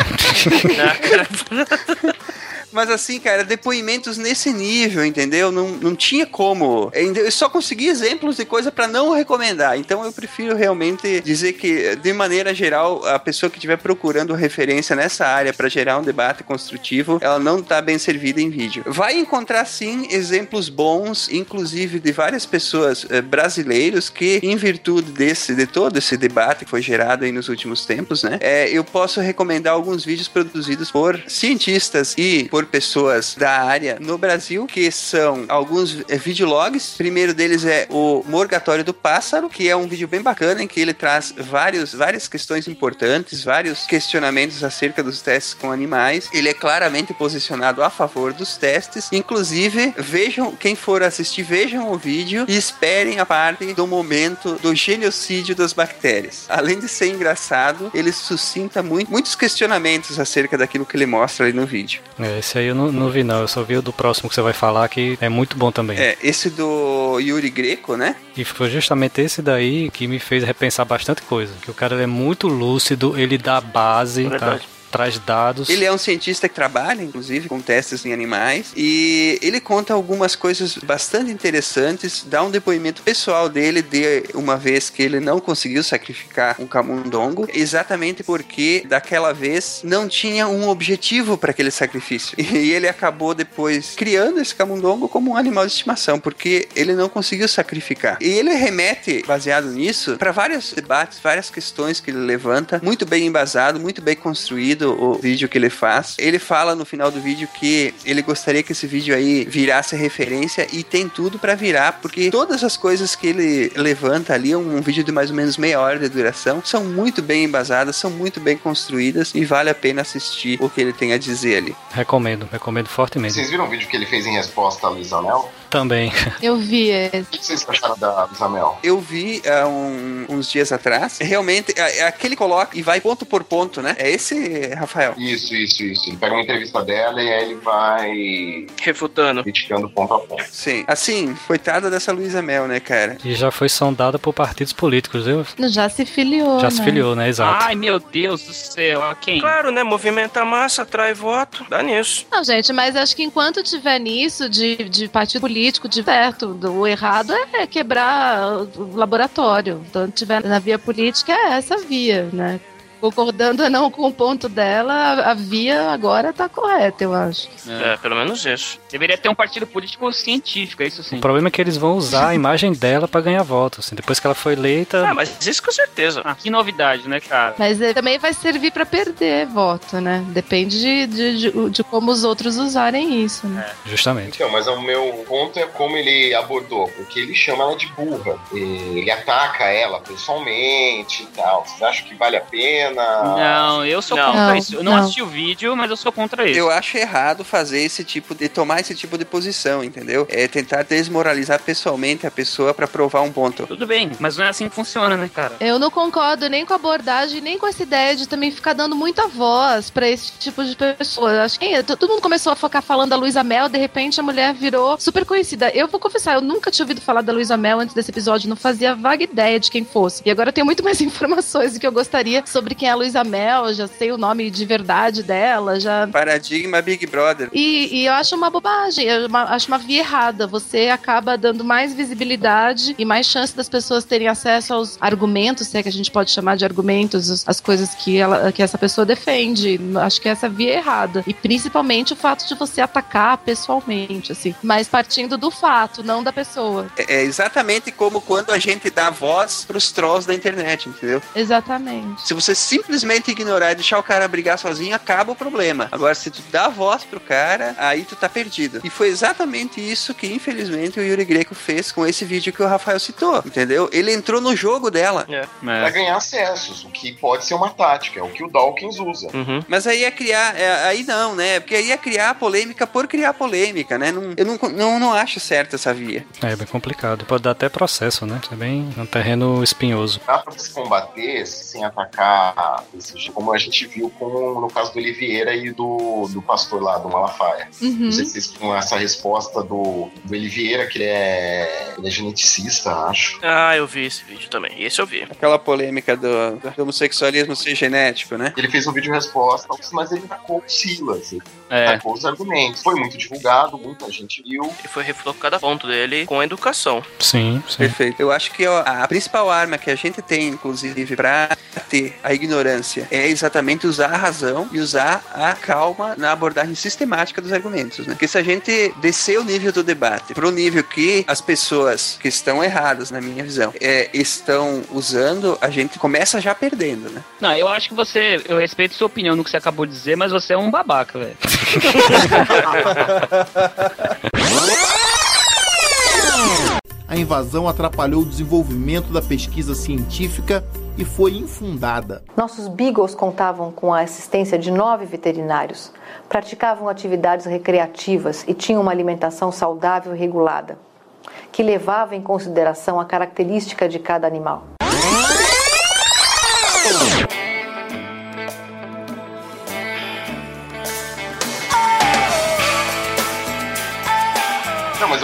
Mas assim, cara, depoimentos nesse nível, entendeu? Não, não tinha como. Eu só consegui exemplos de coisa para não recomendar. Então eu prefiro realmente dizer que, de maneira geral, a pessoa que estiver procurando referência nessa área para gerar um debate construtivo, ela não tá bem servida em vídeo. Vai encontrar sim exemplos bons, inclusive de várias pessoas eh, brasileiros que, em virtude desse, de todo esse debate que foi gerado aí nos últimos tempos, né? É, eu posso recomendar alguns vídeos produzidos por cientistas e por pessoas da área no Brasil, que são alguns é, videologs. O primeiro deles é o Morgatório do Pássaro, que é um vídeo bem bacana em que ele traz vários, várias questões importantes, vários questionamentos acerca dos testes com animais. Ele é claramente posicionado a favor dos testes. Inclusive, vejam, quem for assistir, vejam o vídeo e esperem a parte do momento do genocídio das bactérias. Além de ser engraçado, ele suscita muito, muitos questionamentos acerca daquilo que ele mostra ali no vídeo. É, esse aí eu não, não, vi, não. Eu só vi o do próximo que você vai falar, que é muito bom também. É, esse do Yuri Greco, né? E foi justamente esse daí que me fez repensar bastante coisa. Que o cara é muito lúcido, ele dá base, é tá? Traz dados. Ele é um cientista que trabalha, inclusive, com testes em animais e ele conta algumas coisas bastante interessantes, dá um depoimento pessoal dele de uma vez que ele não conseguiu sacrificar um camundongo, exatamente porque daquela vez não tinha um objetivo para aquele sacrifício. E ele acabou depois criando esse camundongo como um animal de estimação, porque ele não conseguiu sacrificar. E ele remete, baseado nisso, para vários debates, várias questões que ele levanta, muito bem embasado, muito bem construído o vídeo que ele faz. Ele fala no final do vídeo que ele gostaria que esse vídeo aí virasse referência e tem tudo para virar, porque todas as coisas que ele levanta ali, um, um vídeo de mais ou menos meia hora de duração, são muito bem embasadas, são muito bem construídas e vale a pena assistir o que ele tem a dizer ali. Recomendo, recomendo fortemente. Vocês viram o vídeo que ele fez em resposta a Luiz Anel? Também. Eu vi esse. O que vocês acharam da Eu vi há um, uns dias atrás. Realmente, é, é aquele coloca e vai ponto por ponto, né? É esse Rafael. Isso, isso, isso. Ele pega uma entrevista dela e aí ele vai. Refutando. Criticando ponto a ponto. Sim. Assim, coitada dessa Luísa Mel, né, cara? E já foi sondada por partidos políticos, viu? Já se filiou. Já né? se filiou, né? Exato. Ai, meu Deus do céu. A quem? Claro, né? Movimenta massa, atrai voto. Dá nisso. Não, gente, mas acho que enquanto tiver nisso de, de partido político, de certo, o errado é quebrar o laboratório. Então, tiver na via política, é essa via, né? Concordando ou não com o ponto dela, a via agora tá correta, eu acho. É, pelo menos isso. Deveria ter um partido político científico, é isso sim. O problema é que eles vão usar a imagem dela para ganhar votos. Assim, depois que ela foi eleita. Ah, mas isso com certeza. Ah, que novidade, né, cara? Mas também vai servir para perder voto, né? Depende de, de, de, de, como os outros usarem isso, né? É. Justamente. Então, mas o meu ponto é como ele abordou, porque ele chama ela de burra. ele ataca ela pessoalmente e tal. Vocês acham que vale a pena? Não, eu sou não. contra isso. Eu não, não, assisti o vídeo, mas eu sou contra isso. Eu acho errado fazer esse tipo de tomar esse tipo de posição, entendeu? É tentar desmoralizar pessoalmente a pessoa para provar um ponto. Tudo bem, mas não é assim que funciona, né, cara? Eu não concordo nem com a abordagem, nem com essa ideia de também ficar dando muita voz para esse tipo de pessoa. Eu acho que todo mundo começou a focar falando da Luísa Mel, de repente a mulher virou super conhecida. Eu vou confessar, eu nunca tinha ouvido falar da Luísa Mel antes desse episódio, não fazia vaga ideia de quem fosse. E agora eu tenho muito mais informações do que eu gostaria sobre quem é a Luísa Mel, já sei o nome de verdade dela, já. Paradigma Big Brother. E, e eu acho uma bobagem, eu acho uma via errada. Você acaba dando mais visibilidade e mais chance das pessoas terem acesso aos argumentos, se é que a gente pode chamar de argumentos, as coisas que, ela, que essa pessoa defende. Acho que essa via é errada. E principalmente o fato de você atacar pessoalmente, assim. Mas partindo do fato, não da pessoa. É, é exatamente como quando a gente dá voz pros trolls da internet, entendeu? Exatamente. Se você simplesmente ignorar e deixar o cara brigar sozinho, acaba o problema. Agora, se tu dá voz pro cara, aí tu tá perdido. E foi exatamente isso que, infelizmente, o Yuri Greco fez com esse vídeo que o Rafael citou, entendeu? Ele entrou no jogo dela. É. É. Pra ganhar acessos, o que pode ser uma tática, é o que o Dawkins usa. Uhum. Mas aí é criar, é, aí não, né? Porque aí é criar polêmica por criar polêmica, né? Não, eu não, não, não acho certo essa via. É bem complicado. Pode dar até processo, né? É bem um terreno espinhoso. Dá pra se combater sem atacar jeito, como a gente viu com, no caso do Oliveira e do, do pastor lá, do Malafaia. Uhum. Não sei se vocês com essa resposta do, do Oliveira, que ele é, ele é geneticista, acho. Ah, eu vi esse vídeo também. Esse eu vi. Aquela polêmica do, do homossexualismo ser genético, né? Ele fez um vídeo resposta, mas ele tacou o Silas. Ele É. tacou os argumentos. Foi muito divulgado, muita gente viu. Ele foi refutando cada ponto dele com educação. Sim, sim. Perfeito. Eu acho que ó, a principal arma que a gente tem, inclusive, pra ter a ignorância é exatamente usar a razão e usar a calma na abordagem sistemática dos argumentos, né? Porque se a gente descer o nível do debate pro nível que as pessoas que estão erradas, na minha visão, é, estão usando, a gente começa já perdendo, né? Não, eu acho que você. Eu respeito sua opinião no que você acabou de dizer, mas você é um babaca, velho. A invasão atrapalhou o desenvolvimento da pesquisa científica e foi infundada. Nossos beagles contavam com a assistência de nove veterinários, praticavam atividades recreativas e tinham uma alimentação saudável e regulada, que levava em consideração a característica de cada animal.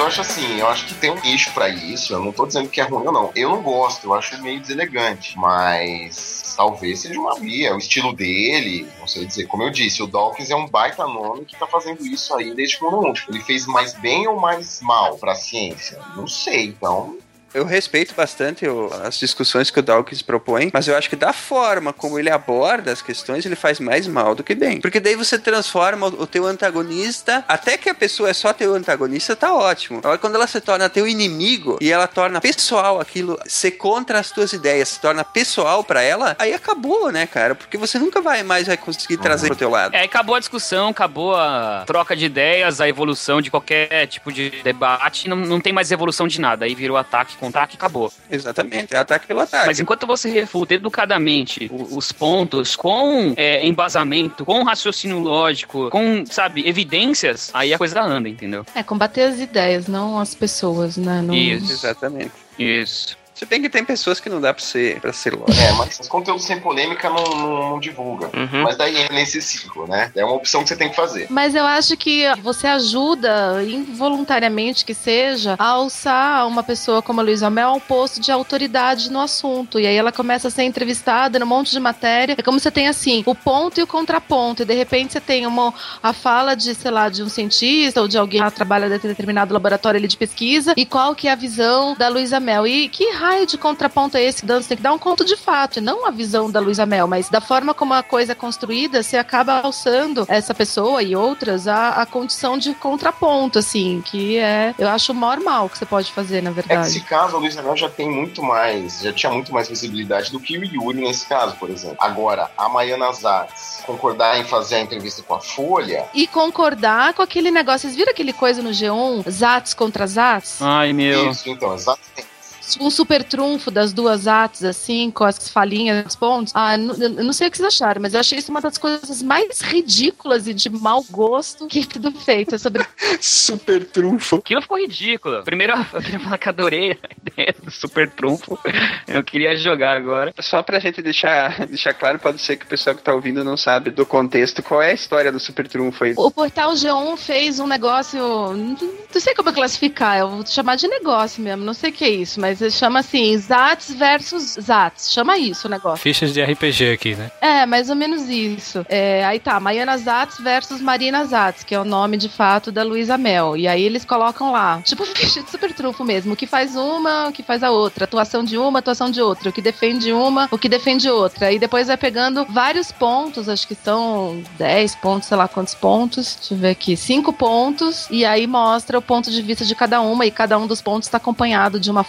Acho assim, eu acho que tem um nicho pra isso. Eu não tô dizendo que é ruim ou não. Eu não gosto, eu acho meio deselegante. Mas talvez seja uma via, o estilo dele, não sei dizer. Como eu disse, o Dawkins é um baita nome que tá fazendo isso aí desde o mundo. Tipo, ele fez mais bem ou mais mal pra ciência? Não sei, então. Eu respeito bastante o- as discussões que o Dawkins propõe, mas eu acho que da forma como ele aborda as questões, ele faz mais mal do que bem. Porque daí você transforma o, o teu antagonista, até que a pessoa é só teu antagonista, tá ótimo. Agora, quando ela se torna teu inimigo e ela torna pessoal aquilo, ser contra as tuas ideias, se torna pessoal pra ela, aí acabou, né, cara? Porque você nunca vai mais vai conseguir trazer pro teu lado. É, acabou a discussão, acabou a troca de ideias, a evolução de qualquer tipo de debate. Não, não tem mais evolução de nada. Aí virou ataque contra ataque e acabou. Exatamente, é ataque pelo ataque. Mas enquanto você refuta educadamente os pontos com é, embasamento, com raciocínio lógico, com, sabe, evidências, aí a coisa anda, entendeu? É, combater as ideias, não as pessoas, né? Não... Isso. Exatamente. Isso. Se bem que tem pessoas que não dá pra ser, pra ser lógico. É, mas os conteúdos sem polêmica não, não- não divulga. Uhum. Mas daí entra nesse ciclo, né? É uma opção que você tem que fazer. Mas eu acho que você ajuda, involuntariamente que seja, a alçar uma pessoa como a Luísa Mel ao posto de autoridade no assunto. E aí ela começa a ser entrevistada num monte de matéria. É como você tem assim, o ponto e o contraponto. E de repente você tem uma, a fala de, sei lá, de um cientista ou de alguém que trabalha em determinado laboratório ali de pesquisa. E qual que é a visão da Luísa Mel. E que raio de contraponto é esse que você tem que dar um conto de fato, e não a visão da Luísa Mel, mas da forma como a coisa é construída, você acaba alçando essa pessoa e outras a, a condição de contraponto, assim, que é, eu acho o maior mal que você pode fazer, na É que verdade. esse caso, a Luiz Anel já tem muito mais, já tinha muito mais visibilidade do que o Yuri nesse caso, por exemplo. Agora, a Maiana Zatz concordar em fazer a entrevista com a Folha, E concordar com aquele negócio. Vocês viram aquele coisa no G1? Zats contra Zats? Ai, meu. isso, então, exatamente. Um super trunfo das duas Zats, assim, com as falinhas, os pontos. Ah, não sei o que vocês acharam, mas eu achei isso uma das coisas mais ridículas e de mau gosto que tudo feito. É sobre Super trunfo. Aquilo ficou ridículo. Primeiro, eu queria falar que adorei a ideia do super trunfo. Eu queria jogar agora. Só pra gente deixar, deixar claro, pode ser que o pessoal que tá ouvindo não sabe do contexto. Qual é a história do Super Trunfo aí? O portal G1 fez um negócio. Não não sei como classificar, eu vou chamar de negócio mesmo, não sei o que é isso, mas chama assim: Zats versus Zats. Chama isso o negócio. Fichas de RPG aqui, né? É, mais ou menos isso. É, aí tá, Maiana Zatz versus Marina Zatz, que é o nome de fato da Luísa Mel. E aí eles colocam lá, tipo ficha de super trunfo mesmo, o que faz uma, o que faz a outra, atuação de uma, atuação de outra, o que defende uma, o que defende outra. E depois vai pegando vários pontos, acho que são 10 pontos, sei lá quantos pontos. Deixa eu ver aqui, 5 pontos. E aí mostra o ponto de vista de cada uma, e cada um dos pontos está acompanhado de uma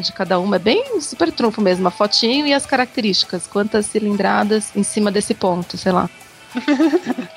de cada uma. É bem super trunfo mesmo, uma fotinho e as características, quantas cilindradas em cima desse ponto, sei lá.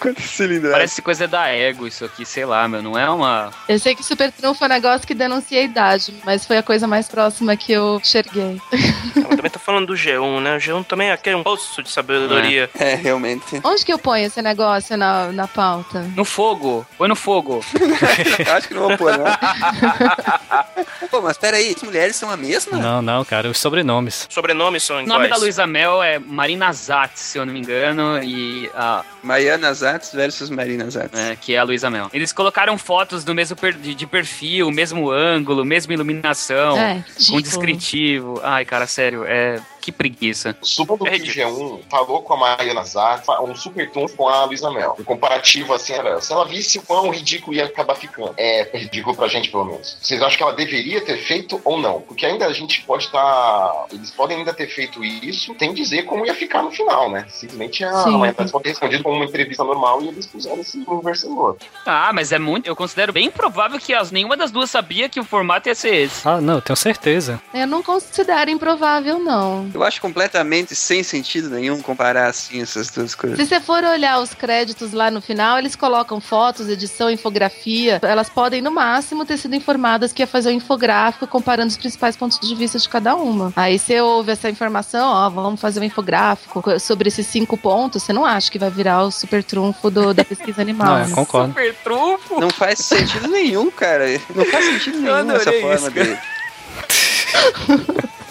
Quantas cilindradas? Parece coisa da ego isso aqui, sei lá, meu. Não é uma. Eu sei que Super Trunfo é um negócio que denuncia a idade, mas foi a coisa mais próxima que eu enxerguei. Ela também tá falando do G1, né? O G1 também é aquele um poço de sabedoria. É, realmente. Onde que eu ponho esse negócio na, na pauta? No fogo. Põe no fogo. Acho que não vou pôr, não. Pô, mas peraí, as mulheres são a mesma? Não, não, cara, os sobrenomes. Sobrenomes são O nome da iguais. Luísa Mel é Marina Zatz, se eu não me engano, e a. Maiana Zatz versus Marina Zatz. É, que é a Luísa Mel. Eles colocaram fotos do mesmo per- de, perfil, mesmo ângulo, mesma iluminação, É, com ridículo. descritivo. Ai, cara, sério, é. Que preguiça. Suba do que G1 falou com a Mariana Zat, um super trunfo com a Luísa Mel. O comparativo, assim, era se ela visse o quão ridículo ia acabar ficando. É ridículo pra gente, pelo menos. Vocês acham que ela deveria ter feito ou não? Porque ainda a gente pode estar. Eles podem ainda ter feito isso, sem dizer como ia ficar no final, né? Simplesmente a Sim. Mariana pode ter respondido como uma entrevista normal e eles puseram esse um versando o outro. Ah, mas é muito. Eu considero bem improvável que as, nenhuma das duas sabia que o formato ia ser esse. Ah, não, eu tenho certeza. Eu não considero improvável, não. Eu acho completamente sem sentido nenhum comparar assim essas duas coisas. Se você for olhar os créditos lá no final, eles colocam fotos, edição, infografia. Elas podem, no máximo, ter sido informadas que ia fazer um infográfico comparando os principais pontos de vista de cada uma. Aí você ouve essa informação, ó, vamos fazer um infográfico sobre esses cinco pontos. Você não acha que vai virar o super trunfo do- da pesquisa animal. Não, né? eu concordo. Super trunfo? Não faz sentido nenhum, cara. Não faz sentido nenhum essa forma isso, dele.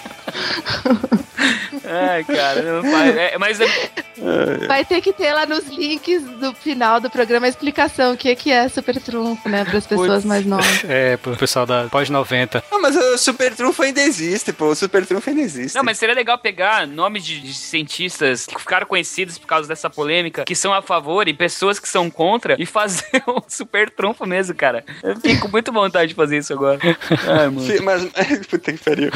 Ai, cara, faz. É, mas é, Vai ter que ter lá nos links do final do programa a explicação o que, que é super trunfo, né? Para as pessoas Putz. mais novas. É, pro pessoal da pós-90. Não, mas o Super Trunfo ainda existe, pô. O Super Trunfo ainda existe. Não, mas seria legal pegar nomes de, de cientistas que ficaram conhecidos por causa dessa polêmica, que são a favor e pessoas que são contra, e fazer um super trunfo mesmo, cara. Eu fiquei com muita vontade de fazer isso agora. Ai, mano. Sim, mas. Puta que pariu.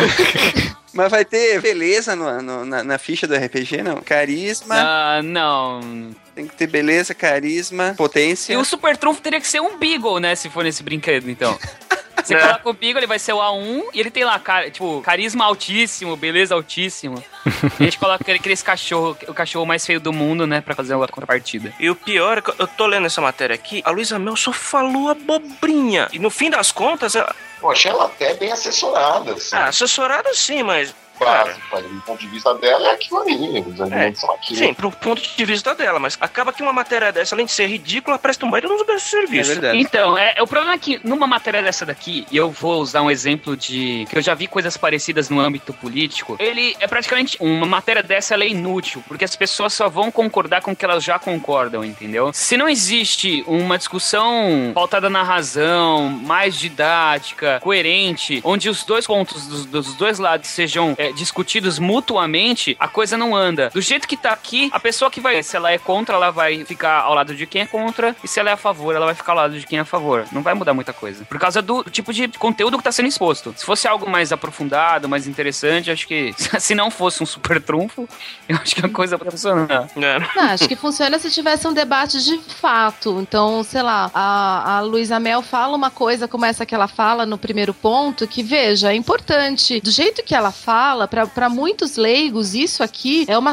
Mas vai ter beleza no, no- na, na ficha do RPG, não? Carisma. Ah, não. Tem que ter beleza, carisma, potência. E o super trunfo teria que ser um Beagle, né? Se for nesse brinquedo, então. Você É. coloca o Beagle, ele vai ser o A1 e ele tem lá, cara, tipo, carisma altíssimo, beleza altíssimo. E a gente coloca aquele, aqueles cachorro, o cachorro mais feio do mundo, né? Pra fazer uma contrapartida. E o pior é que eu tô lendo essa matéria aqui, a Luísa Mel só falou abobrinha. E no fim das contas, ela... Achei ela até bem assessorada, assim. ah, assessorada sim, mas. Claro, do ponto de vista dela é aquilo ali, os argumentos são aquilo. Sim, pro ponto de vista dela, mas acaba que uma matéria dessa, além de ser ridícula, presta um baita nos de serviço. É verdade. Então, é, o problema é que numa matéria dessa daqui, e eu vou usar um exemplo de. que eu já vi coisas parecidas no âmbito político, ele é praticamente. Uma matéria dessa ela é inútil, porque as pessoas só vão concordar com o que elas já concordam, entendeu? Se não existe uma discussão pautada na razão, mais didática, coerente, onde os dois pontos dos, dos dois lados sejam é, discutidos mutuamente, a coisa não anda. Do jeito que tá aqui, a pessoa que vai, se ela é contra, ela vai ficar ao lado de quem é contra, e se ela é a favor, ela vai ficar ao lado de quem é a favor. Não vai mudar muita coisa. Por causa do tipo de conteúdo que tá sendo exposto. Se fosse algo mais aprofundado, mais interessante, acho que se não fosse um super trunfo, eu acho que a coisa vai funcionar. É. Não, acho que funciona se tivesse um debate de fato. Então, sei lá, a, a Luísa Mel fala uma coisa como essa que ela fala no primeiro ponto, que veja, é importante. Do jeito que ela fala, para muitos leigos, isso aqui é uma,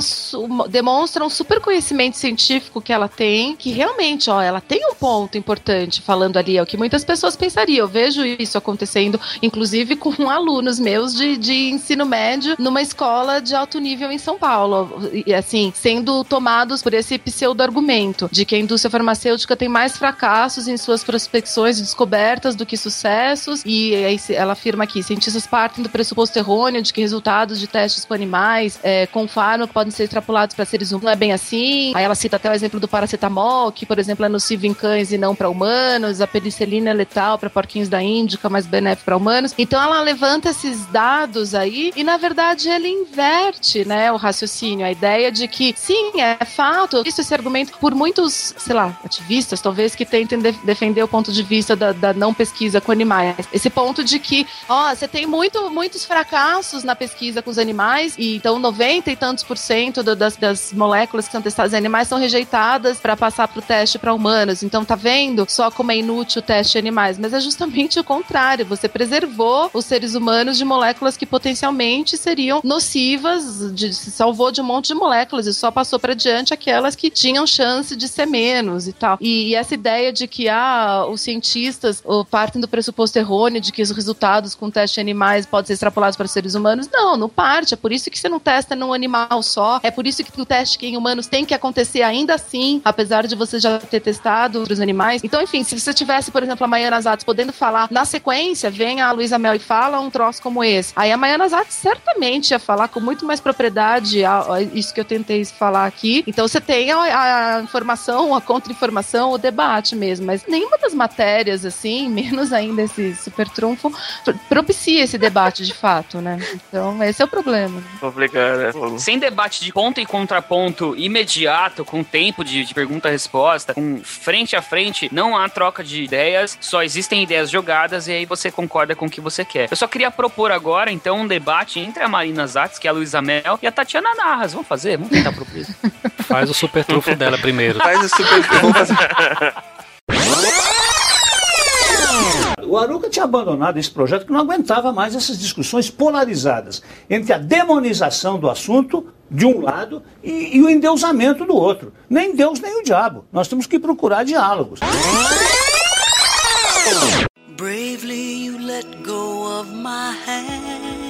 demonstra um super conhecimento científico que ela tem, que realmente, ó, ela tem um ponto importante falando ali, é o que muitas pessoas pensariam. Eu vejo isso acontecendo, inclusive com alunos meus de, de ensino médio numa escola de alto nível em São Paulo. E assim, sendo tomados por esse pseudo-argumento de que a indústria farmacêutica tem mais fracassos em suas prospecções e descobertas do que sucessos. E aí ela afirma aqui: cientistas partem do pressuposto errôneo de que resultados de testes com animais é, com fármaco podem ser extrapolados para seres humanos. Não é bem assim. Aí ela cita até o exemplo do paracetamol, que, por exemplo, é nocivo em cães e não para humanos. A penicilina é letal para porquinhos da Índica, mas benéfico para humanos. Então ela levanta esses dados aí e, na verdade, ele inverte né, o raciocínio. A ideia de que, sim, é fato. Isso, esse argumento por muitos, sei lá, ativistas, talvez, que tentem de- defender o ponto de vista da, da não pesquisa com animais. Esse ponto de que, ó, você tem muito, muitos fracassos na pesquisa com os animais, e então 90 e tantos por cento do, das, das moléculas que são testadas em animais são rejeitadas para passar para o teste para humanos. Então, tá vendo só como é inútil o teste em animais? Mas é justamente o contrário. Você preservou os seres humanos de moléculas que potencialmente seriam nocivas, de, se salvou de um monte de moléculas e só passou para diante aquelas que tinham chance de ser menos e tal. E, e essa ideia de que ah, os cientistas partem do pressuposto errôneo de que os resultados com teste em animais podem ser extrapolados para seres humanos, não, não parte. É por isso que você não testa num animal só. É por isso que o teste em humanos tem que acontecer ainda assim, apesar de você já ter testado outros animais. Então, enfim, se você tivesse, por exemplo, a Maiana Zatz podendo falar na sequência, vem a Luísa Mel e fala um troço como esse. Aí a Maiana Zatz certamente ia falar com muito mais propriedade a, a, isso que eu tentei falar aqui. Então você tem a, a informação, a contra-informação, o debate mesmo. Mas nenhuma das matérias, assim, menos ainda esse super trunfo, propicia esse debate de fato, né? Então, esse é o problema. Obrigado. Sem debate de ponto e contraponto imediato, com tempo de, de pergunta-resposta, com frente a frente, não há troca de ideias, só existem ideias jogadas e aí você concorda com o que você quer. Eu só queria propor agora, então, um debate entre a Marina Zatz, que é a Luísa Mel, e a Tatiana Narras. Vamos fazer? Vamos tentar propor isso. Faz o super trufo dela primeiro. Faz o super trufo. O Aruca tinha abandonado esse projeto porque não aguentava mais essas discussões polarizadas entre a demonização do assunto de um lado e, e o endeusamento do outro. Nem Deus nem o diabo. Nós temos que procurar diálogos. Bravely you let go of my hand.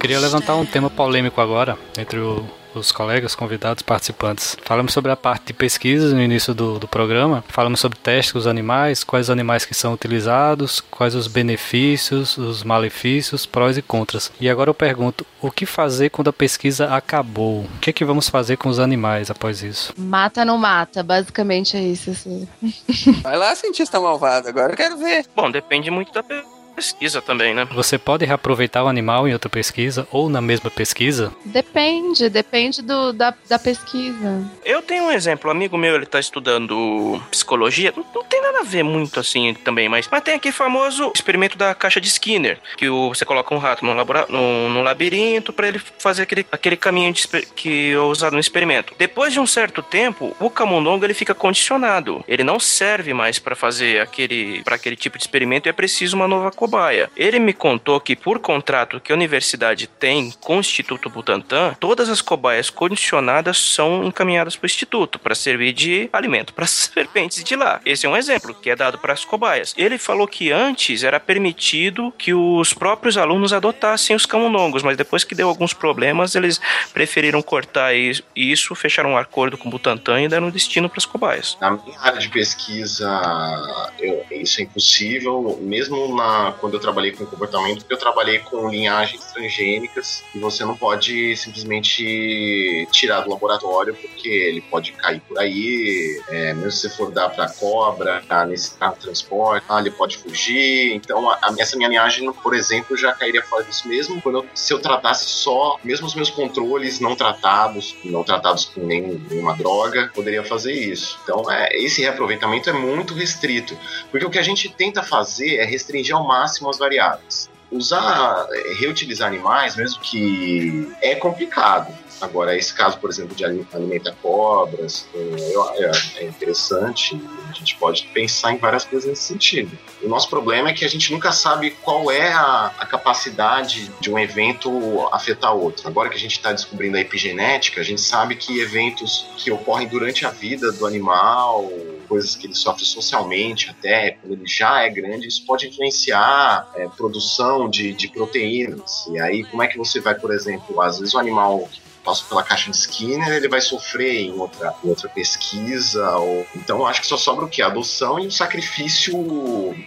Queria levantar um tema polêmico agora entre o os colegas, convidados, participantes. Falamos sobre a parte de pesquisa no início do, do programa, falamos sobre testes com os animais, quais animais que são utilizados, quais os benefícios, os malefícios, prós e contras. E agora eu pergunto, o que fazer quando a pesquisa acabou? O que é que vamos fazer com os animais após isso? Mata não mata, basicamente é isso. Assim. Vai lá, cientista malvado, agora eu quero ver. Bom, depende muito da pesquisa pesquisa também, né? Você pode reaproveitar o animal em outra pesquisa ou na mesma pesquisa? Depende, depende do, da, da pesquisa. Eu tenho um exemplo, um amigo meu, ele tá estudando psicologia, não, não tem nada a ver muito assim também, mas, mas tem aquele famoso experimento da caixa de Skinner, que o, você coloca um rato no, labora, no, no labirinto para ele fazer aquele, aquele caminho de, que é usado no experimento. Depois de um certo tempo, o camundongo ele fica condicionado, ele não serve mais para fazer aquele, para aquele tipo de experimento e é preciso uma nova cobaia cobaia. Ele me contou que, por contrato que a universidade tem com o Instituto Butantan, todas as cobaias condicionadas são encaminhadas para o Instituto para servir de alimento para as serpentes de lá. Esse é um exemplo que é dado para as cobaias. Ele falou que antes era permitido que os próprios alunos adotassem os camundongos, mas depois que deu alguns problemas, eles preferiram cortar isso, fecharam um acordo com o Butantan e deram destino para as cobaias. Na minha área de pesquisa, eu, isso é impossível, mesmo na quando eu trabalhei com comportamento, porque eu trabalhei com linhagens transgênicas e você não pode simplesmente tirar do laboratório porque ele pode cair por aí, é, mesmo se você for dar para cobra, tá, nesse transporte, ah, ele pode fugir. Então, a, a, essa minha linhagem, por exemplo, já cairia fora disso mesmo quando eu, se eu tratasse só, mesmo os meus controles não tratados, não tratados com nenhum, nenhuma droga, poderia fazer isso. Então, é, esse reaproveitamento é muito restrito, porque o que a gente tenta fazer é restringir ao máximo máximo as variáveis. Usar, eh, reutilizar animais, mesmo que é complicado, Agora, esse caso, por exemplo, de alimentar cobras, é, é, interessante. A gente pode pensar em várias coisas nesse sentido. O nosso problema é que a gente nunca sabe qual é a, a capacidade de um evento afetar outro. Agora que a gente está descobrindo a epigenética, a gente sabe que eventos que ocorrem durante a vida do animal, coisas que ele sofre socialmente até, quando ele já é grande, isso pode influenciar é, produção de, de proteínas. E aí, como é que você vai, por exemplo, às vezes o animal passa pela caixa de Skinner, ele vai sofrer em outra, em outra pesquisa. Ou... Então, acho que só sobra o que? A adoção e o sacrifício,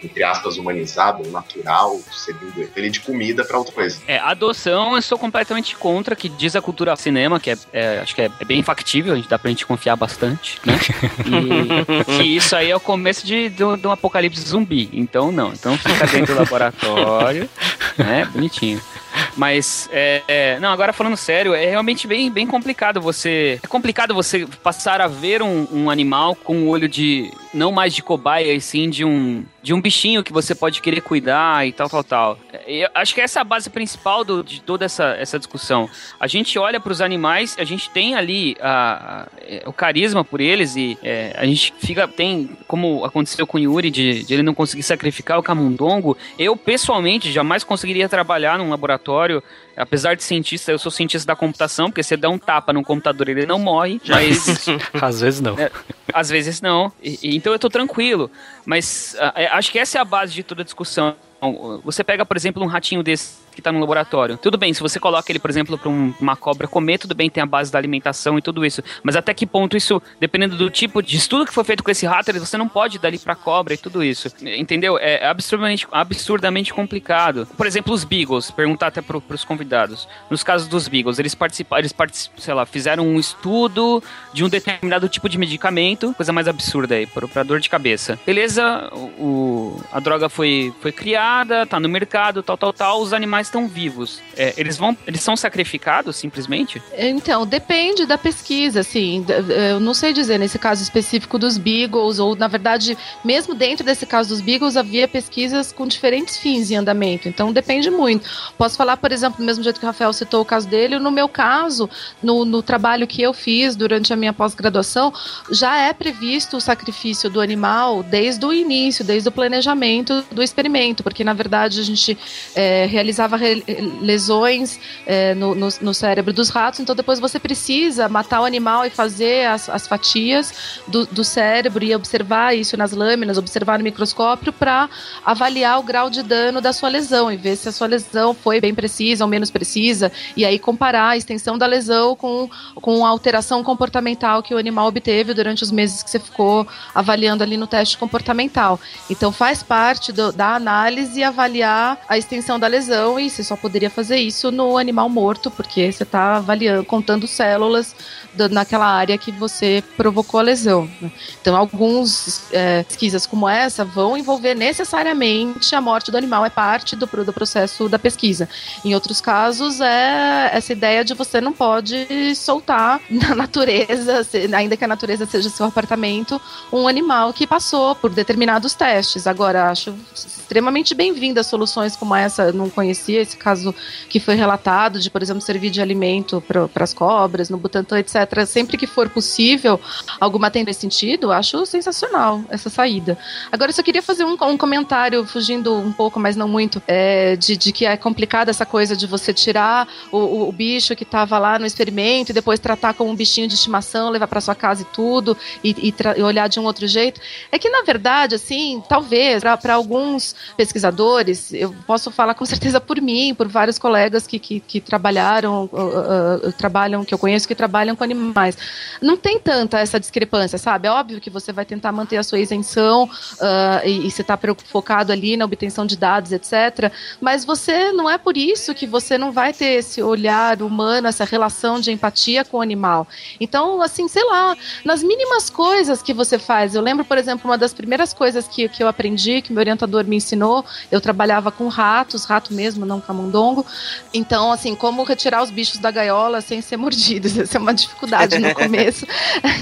entre aspas, humanizado, natural, segundo ele, de comida para outra coisa. É, adoção eu sou completamente contra, que diz a cultura cinema, que é, é acho que é, é, bem factível, a gente dá pra gente confiar bastante, né? E que isso aí é o começo de, de, de um apocalipse zumbi. Então, não. Então fica dentro do laboratório, né? Bonitinho. Mas, é, é, não, agora falando sério, é realmente bem, bem complicado você. É complicado você passar a ver um, um animal com o olho de não mais de cobaia, e sim de um, de um bichinho que você pode querer cuidar e tal, tal, tal. Eu acho que essa é a base principal do, de toda essa, essa discussão. A gente olha para os animais, a gente tem ali a, a, o carisma por eles e é, a gente fica, tem, como aconteceu com o Yuri, de, de ele não conseguir sacrificar o camundongo. Eu, pessoalmente, jamais conseguiria trabalhar num laboratório apesar de cientista, eu sou cientista da computação, porque você dá um tapa no computador ele não morre, mas. às vezes não. É, às vezes não. E, e, então eu tô tranquilo. Mas uh, acho que essa é a base de toda a discussão. Você pega, por exemplo, um ratinho desse que está no laboratório. Tudo bem, se você coloca ele, por exemplo, para um, uma cobra comer, tudo bem, tem a base da alimentação e tudo isso. Mas até que ponto isso, dependendo do tipo de estudo que foi feito com esse rato, você não pode dar ali para cobra e tudo isso. Entendeu? É absurdamente, absurdamente complicado. Por exemplo, os Beagles, perguntar até para os convidados. Nos casos dos Beagles, eles participaram, eles particip, sei lá, fizeram um estudo de um determinado tipo de medicamento, coisa mais absurda aí, para dor de cabeça. Beleza, o, a droga foi, foi criada, tá no mercado, tal, tal, tal, os animais estão vivos, é, eles vão, eles são sacrificados simplesmente? Então, depende da pesquisa, assim, eu não sei dizer nesse caso específico dos Beagles, ou na verdade, mesmo dentro desse caso dos Beagles, havia pesquisas com diferentes fins em andamento, então depende muito. Posso falar, por exemplo, do mesmo jeito que o Rafael citou o caso dele, no meu caso, no, no trabalho que eu fiz durante a minha pós-graduação, já é previsto o sacrifício do animal desde o início, desde o planejamento do experimento, porque na verdade a gente é, realizava lesões é, no, no, no, cérebro dos ratos, então depois você precisa matar o animal e fazer as, as fatias do, do cérebro e observar isso nas lâminas, observar no microscópio para avaliar o grau de dano da sua lesão e ver se a sua lesão foi bem precisa ou menos precisa, e aí comparar a extensão da lesão com, com a alteração comportamental que o animal obteve durante os meses que você ficou avaliando ali no teste comportamental. Então faz parte do, da análise avaliar a extensão da lesão e você só poderia fazer isso no animal morto, porque você está avaliando, contando células naquela área que você provocou a lesão. Né? Então, algumas é, pesquisas como essa vão envolver necessariamente a morte do animal, é parte do, do processo da pesquisa. Em outros casos, é essa ideia de você não pode soltar na natureza, ainda que a natureza seja seu apartamento, um animal que passou por determinados testes. Agora, acho extremamente bem-vindas soluções como essa, não conhecia esse caso que foi relatado de, por exemplo, servir de alimento para as cobras, no Butantan, etc. Sempre que for possível, alguma tem nesse sentido, acho sensacional essa saída. Agora, eu só queria fazer um, um comentário, fugindo um pouco, mas não muito, é, de, de, que é complicada essa coisa de você tirar o, o, o bicho que estava lá no experimento e depois tratar como um bichinho de estimação, levar para sua casa e tudo, e, e, e, olhar de um outro jeito. É que, na verdade, assim, talvez, para alguns pesquisadores, eu posso falar com certeza por mim, por vários colegas que, que, que trabalharam, uh, uh, trabalham, que eu conheço que trabalham com animais. Não tem tanta essa discrepância, sabe? É óbvio que você vai tentar manter a sua isenção uh, e, e, você está focado ali na obtenção de dados, etc. Mas você não é por isso que você não vai ter esse olhar humano, essa relação de empatia com o animal. Então, assim, sei lá, nas mínimas coisas que você faz. Eu lembro, por exemplo, uma das primeiras coisas que, que eu aprendi, que meu orientador me ensinou, eu trabalhava com ratos, rato mesmo, não camundongo. Então, assim, como retirar os bichos da gaiola sem ser mordidos? Essa é uma dificuldade no começo.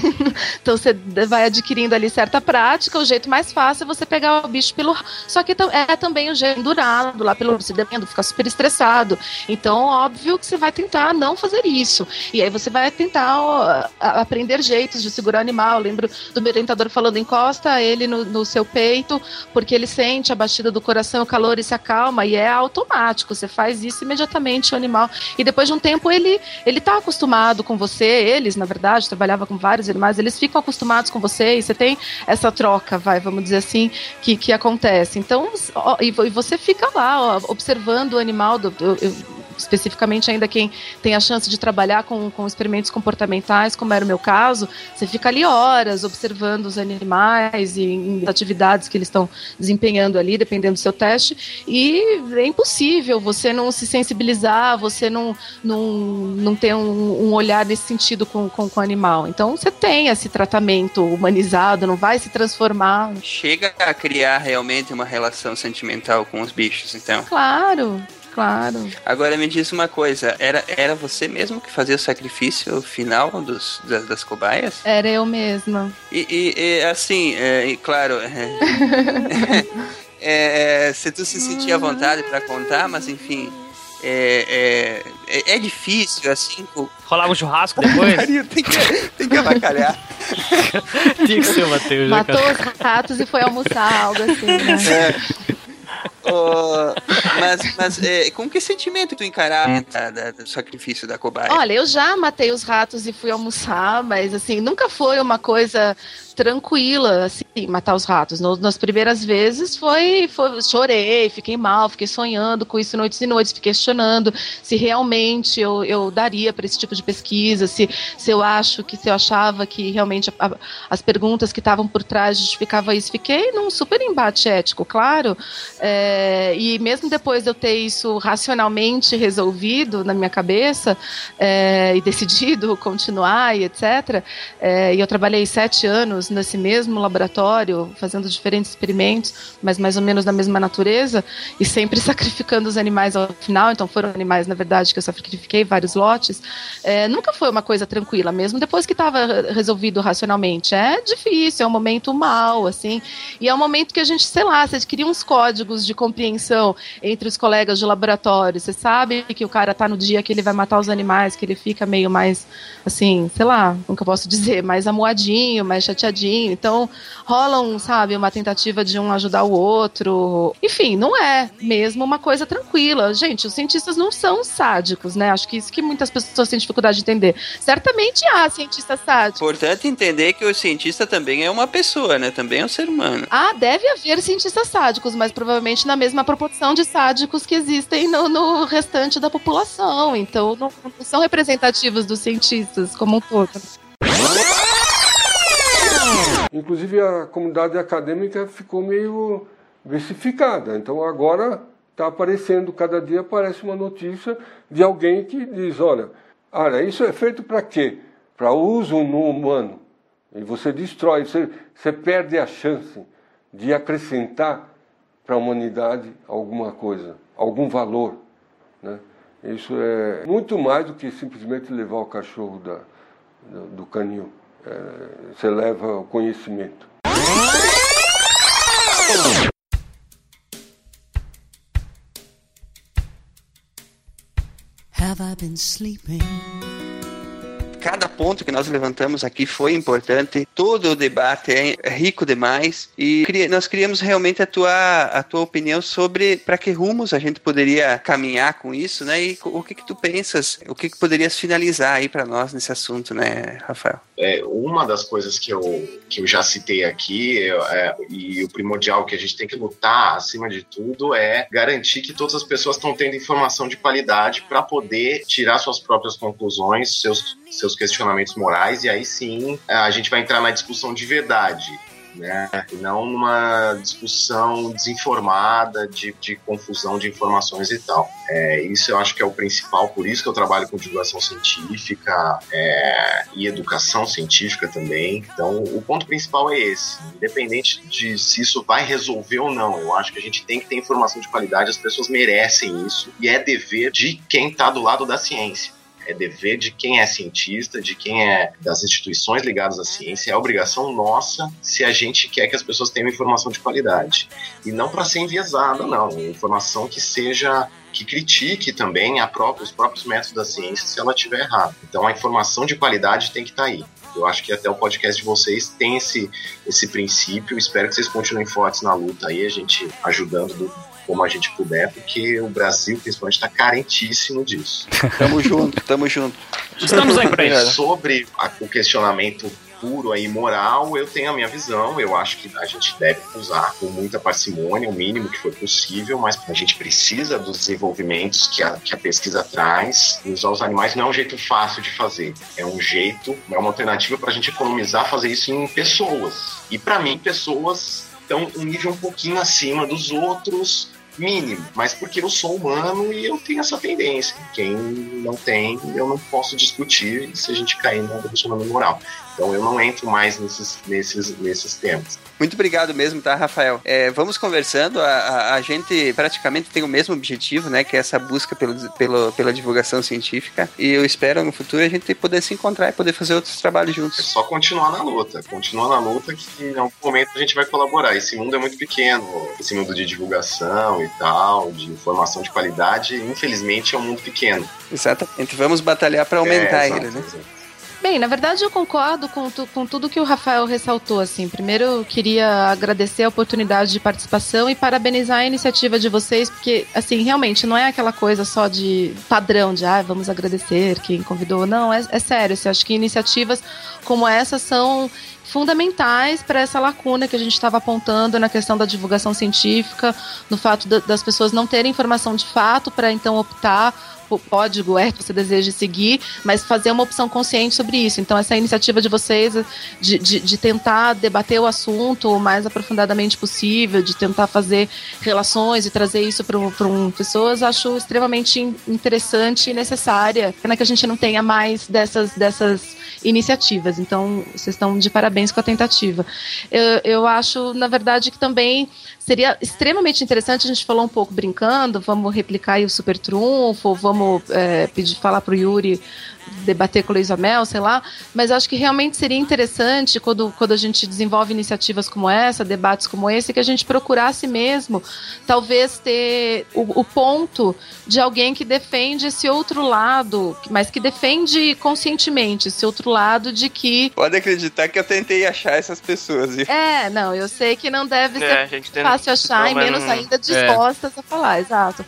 então, você vai adquirindo ali certa prática. O jeito mais fácil é você pegar o bicho pelo. Só que é também o jeito durado lá pelo. Você depende, fica super estressado. Então, óbvio que você vai tentar não fazer isso. E aí você vai tentar ó, aprender jeitos de segurar o animal. Eu lembro do meu orientador falando: encosta ele no, no seu peito, porque ele sente a batida do coração, o calor e se acalma. E é automático. Você faz isso imediatamente o animal. E depois de um tempo ele ele está acostumado com você. Eles, na verdade, trabalhava com vários animais. Eles ficam acostumados com você e você tem essa troca, vai, vamos dizer assim, que, que acontece. Então, ó, e, você fica lá ó, observando o animal. Do, eu, eu, especificamente ainda quem tem a chance de trabalhar com, com experimentos comportamentais, como era o meu caso, você fica ali horas observando os animais e atividades que eles estão desempenhando ali, dependendo do seu teste, e é impossível você não se sensibilizar, você não, não, não ter um, um olhar nesse sentido com, com, com o animal. Então você tem esse tratamento humanizado, não vai se transformar. Chega a criar realmente uma relação sentimental com os bichos, então. Claro, claro. Agora me diz uma coisa, era, era você mesmo que fazia o sacrifício final dos, das, das cobaias? Era eu mesma. E, e- e, assim, é, e claro, é, é, é, se tu se sentia à vontade pra contar, mas enfim, é, é, é, é difícil, assim, com... Rolava um churrasco depois? tem, que, tem que avacalhar. Tinha que ser o Matheus, né, Matou os ratos e foi almoçar, algo assim, né? É. Mas mas é, com que sentimento tu encarava da- da- do sacrifício da cobaia? Olha, eu já matei os ratos e fui almoçar, mas assim, nunca foi uma coisa tranquila, assim, matar os ratos. No- nas primeiras vezes foi, foi, chorei, fiquei mal, fiquei sonhando com isso noites e noites, fiquei questionando se realmente eu, eu daria para esse tipo de pesquisa, se, se eu acho que se eu achava que realmente a- a- as perguntas que estavam por trás justificava isso. Fiquei num super embate ético, claro. É, e mesmo depois de eu ter isso racionalmente resolvido na minha cabeça é, e decidido continuar e etc. é, e eu trabalhei sete anos nesse mesmo laboratório, fazendo diferentes experimentos, mas mais ou menos da mesma natureza, e sempre sacrificando os animais ao final. Então foram animais, na verdade, que eu sacrifiquei vários lotes. É, nunca foi uma coisa tranquila, mesmo depois que estava resolvido racionalmente. É difícil, é um momento mal, assim. E é um momento que a gente, sei lá, você cria uns códigos de compreensão entre os colegas de laboratório. Você sabe que o cara tá no dia que ele vai matar os animais, que ele fica meio mais, assim, sei lá, nunca posso dizer, mais amuadinho, mais chateadinho. Então, rola um, sabe, uma tentativa de um ajudar o outro. Enfim, não é mesmo uma coisa tranquila. Gente, os cientistas não são sádicos, né? Acho que isso que muitas pessoas têm dificuldade de entender. Certamente há cientistas sádicos. Importante entender que o cientista também é uma pessoa, né? Também é um ser humano. Ah, deve haver cientistas sádicos, mas provavelmente na mesma proporção de sádicos que existem no, no restante da população. Então, não, não são representativos dos cientistas como um todo. Inclusive a comunidade acadêmica ficou meio versificada. Então agora está aparecendo, cada dia aparece uma notícia de alguém que diz, olha, olha, isso é feito para quê? Para uso no humano. E você destrói, você, você perde a chance de acrescentar para a humanidade alguma coisa, algum valor. Né? Isso é muito mais do que simplesmente levar o cachorro da, do, canil. É, você leva o conhecimento. Have I been sleeping? Cada ponto que nós levantamos aqui foi importante. Todo o debate é rico demais e nós queríamos realmente a tua, a tua opinião sobre para que rumos a gente poderia caminhar com isso, né? E o que que tu pensas? O que que poderias finalizar aí para nós nesse assunto, né, Rafael? É, uma das coisas que eu, que eu já citei aqui é, e o primordial que a gente tem que lutar acima de tudo é garantir que todas as pessoas estão tendo informação de qualidade para poder tirar suas próprias conclusões, seus, seus questionamentos morais e aí sim a gente vai entrar na discussão de verdade. Né? E não numa discussão desinformada de, de confusão de informações e tal. É, isso eu acho que é o principal, por isso que eu trabalho com divulgação científica é, e educação científica também. Então, o ponto principal é esse. Independente de se isso vai resolver ou não, eu acho que a gente tem que ter informação de qualidade, as pessoas merecem isso, e é dever de quem está do lado da ciência. É dever de quem é cientista, de quem é das instituições ligadas à ciência, é obrigação nossa se a gente quer que as pessoas tenham informação de qualidade. E não para ser enviesada, não. Informação que seja que critique também própria, os próprios métodos da ciência se ela estiver errada. Então a informação de qualidade tem que estar aí. Eu acho que até o podcast de vocês tem esse, esse princípio. Espero que vocês continuem fortes na luta aí, a gente ajudando do, como a gente puder, porque o Brasil, principalmente, está carentíssimo disso. Tamo junto, tamo junto. Estamos aí pra isso. Sobre a- o questionamento puro aí moral, eu tenho a minha visão. Eu acho que a gente deve usar com muita parcimônia, o mínimo que for possível, mas a gente precisa dos desenvolvimentos que a, que a pesquisa traz. E usar os animais não é um jeito fácil de fazer. É um jeito, é uma alternativa para a gente economizar, fazer isso em pessoas. E para mim, pessoas estão um nível um pouquinho acima dos outros mínimo, mas porque eu sou humano e eu tenho essa tendência. Quem não tem, eu não posso discutir se a gente cair no questionamento moral. Então eu não entro mais nesses, nesses, nesses temas. Muito obrigado mesmo, tá, Rafael? É, vamos conversando. A, a, a, gente praticamente tem o mesmo objetivo, né? Que é essa busca pelo, pelo, pela divulgação científica. E eu espero no futuro a gente poder se encontrar e poder fazer outros trabalhos juntos. É só continuar na luta. Continuar na luta que em algum momento a gente vai colaborar. Esse mundo é muito pequeno. Esse mundo de divulgação e tal, de informação de qualidade, infelizmente é um mundo pequeno. Exatamente. Vamos batalhar para aumentar é, exato, ele, né? Exato. Bem, na verdade eu concordo com, tu, com tudo que o Rafael ressaltou. Assim, primeiro eu queria agradecer a oportunidade de participação e parabenizar a iniciativa de vocês, porque assim realmente não é aquela coisa só de padrão de ah, vamos agradecer quem convidou. Não, é, é sério. Assim, acho que iniciativas como essa são fundamentais para essa lacuna que a gente estava apontando na questão da divulgação científica, no fato das pessoas não terem informação de fato para então optar código é que você deseja seguir, mas fazer uma opção consciente sobre isso. Então, essa iniciativa de vocês de, de, de tentar debater o assunto o mais aprofundadamente possível, de tentar fazer relações e trazer isso para um, pessoas, acho extremamente interessante e necessária, para que a gente não tenha mais dessas, dessas iniciativas. Então, vocês estão de parabéns com a tentativa. Eu, eu acho, na verdade, que também seria extremamente interessante, a gente falou um pouco brincando, vamos replicar aí o super trunfo, vamos é, pedir, falar para o Yuri debater com o Luiz Mel, sei lá, mas acho que realmente seria interessante quando, quando a gente desenvolve iniciativas como essa, debates como esse, que a gente procurasse mesmo, talvez ter o, o ponto de alguém que defende esse outro lado, mas que defende conscientemente esse outro lado de que. Pode acreditar que eu tentei achar essas pessoas. Viu? É, não, eu sei que não deve é, ser fácil achar e menos ainda dispostas é. a falar, exato.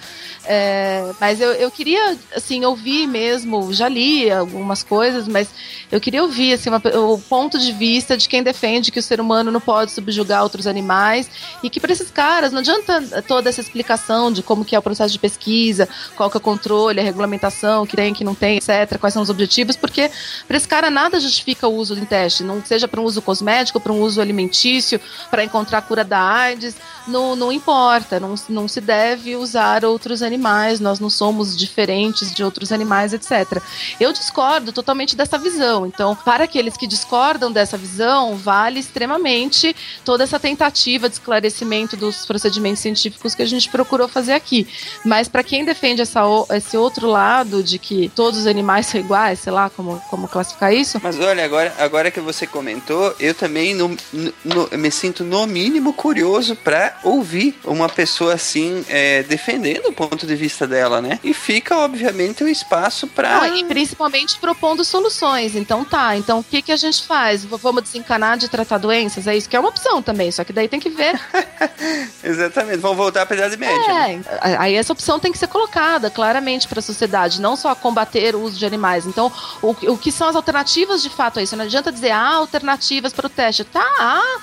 É, mas eu, eu queria, assim, ouvir mesmo, já li algumas coisas, mas eu queria ouvir, assim, uma, o ponto de vista de quem defende que o ser humano não pode subjugar outros animais e que para esses caras não adianta toda essa explicação de como que é o processo de pesquisa, qual que é o controle, a regulamentação, que tem, que não tem, etc., quais são os objetivos, porque para esse cara nada justifica o uso em teste, não seja para um uso cosmético, para um uso alimentício, para encontrar a cura da AIDS, não, não importa, não, não se deve usar outros animais animais, nós não somos diferentes de outros animais, etc. Eu discordo totalmente dessa visão. Então, para aqueles que discordam dessa visão, vale extremamente toda essa tentativa de esclarecimento dos procedimentos científicos que a gente procurou fazer aqui. Mas para quem defende essa, esse outro lado de que todos os animais são iguais, sei lá como, como classificar isso. Mas olha, agora, agora que você comentou, eu também no, no, me sinto no mínimo curioso para ouvir uma pessoa assim é, defendendo o ponto ponto de vista dela, né? E fica, obviamente, o um espaço para. Ah, e principalmente propondo soluções. Então tá, então o que, que a gente faz? Vamos desencanar de tratar doenças? É isso que é uma opção também, só que daí tem que ver. Exatamente, vamos voltar para a Idade Média. É, né? aí essa opção tem que ser colocada claramente para a sociedade, não só combater o uso de animais. Então, o, o que são as alternativas de fato a isso? Não adianta dizer, ah, alternativas para o teste. Tá, ah,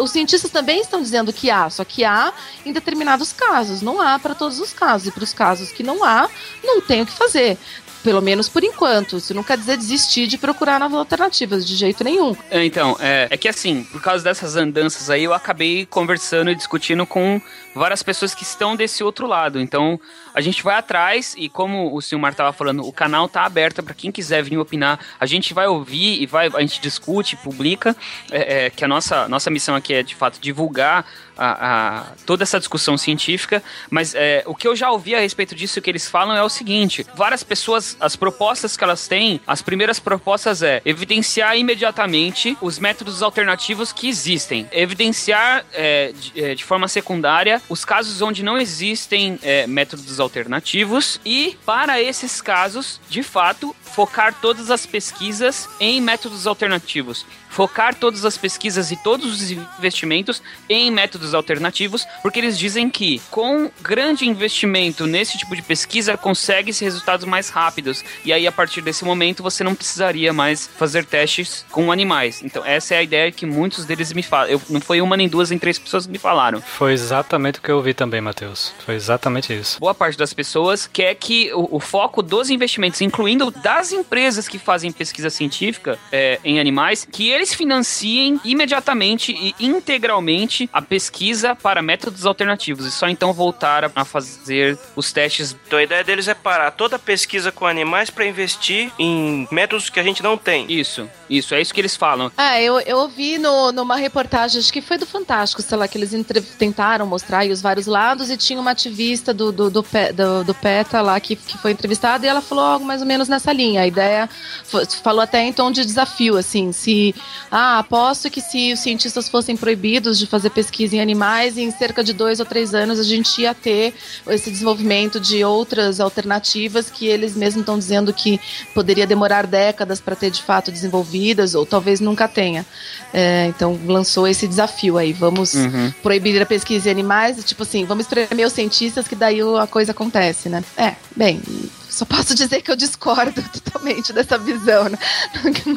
os cientistas também estão dizendo que há, só que há em determinados casos, não há para todos os casos. E para os casos que não há, não tem o que fazer. Pelo menos por enquanto. Isso não quer dizer desistir de procurar novas alternativas, de jeito nenhum. É, então, é, é que assim, por causa dessas andanças aí, eu acabei conversando e discutindo com várias pessoas que estão desse outro lado. Então, a gente vai atrás e como o Silmar estava falando, o canal tá aberto para quem quiser vir opinar. A gente vai ouvir e vai, a gente discute, publica, é, é, que a nossa, nossa missão aqui é de fato divulgar a, a, toda essa discussão científica, mas é, o que eu já ouvi a respeito disso que eles falam é o seguinte: várias pessoas, as propostas que elas têm, as primeiras propostas é evidenciar imediatamente os métodos alternativos que existem, evidenciar é, de, é, de, forma secundária os casos onde não existem é, métodos alternativos e, para esses casos, de fato, focar todas as pesquisas em métodos alternativos focar todas as pesquisas e todos os investimentos em métodos alternativos, porque eles dizem que com grande investimento nesse tipo de pesquisa consegue-se resultados mais rápidos. E aí, a partir desse momento, você não precisaria mais fazer testes com animais. Então, essa é a ideia que muitos deles me falam. Eu, não foi uma nem duas, nem três pessoas que me falaram. Foi exatamente o que eu ouvi também, Matheus. Foi exatamente isso. Boa parte das pessoas quer que o, o foco dos investimentos, incluindo das empresas que fazem pesquisa científica é, em animais, que eles eles financiem imediatamente e integralmente a pesquisa para métodos alternativos e só então voltar a fazer os testes. Então a ideia deles é parar toda a pesquisa com animais para investir em métodos que a gente não tem. Isso, isso, é isso que eles falam. É, eu, eu ouvi no, numa reportagem, acho que foi do Fantástico, sei lá, que eles entre- tentaram mostrar aí os vários lados e tinha uma ativista do, do, do, do, do PETA lá que, que foi entrevistada e ela falou algo mais ou menos nessa linha. A ideia falou até em tom de desafio, assim, se. Ah, aposto que se os cientistas fossem proibidos de fazer pesquisa em animais, em cerca de dois ou três anos a gente ia ter esse desenvolvimento de outras alternativas que eles mesmos estão dizendo que poderia demorar décadas para ter de fato desenvolvidas, ou talvez nunca tenha. É, então lançou esse desafio aí. Vamos Uhum. proibir a pesquisa em animais, tipo assim, vamos espremer os cientistas que daí a coisa acontece, né? É, bem, só posso dizer que eu discordo totalmente dessa visão, né?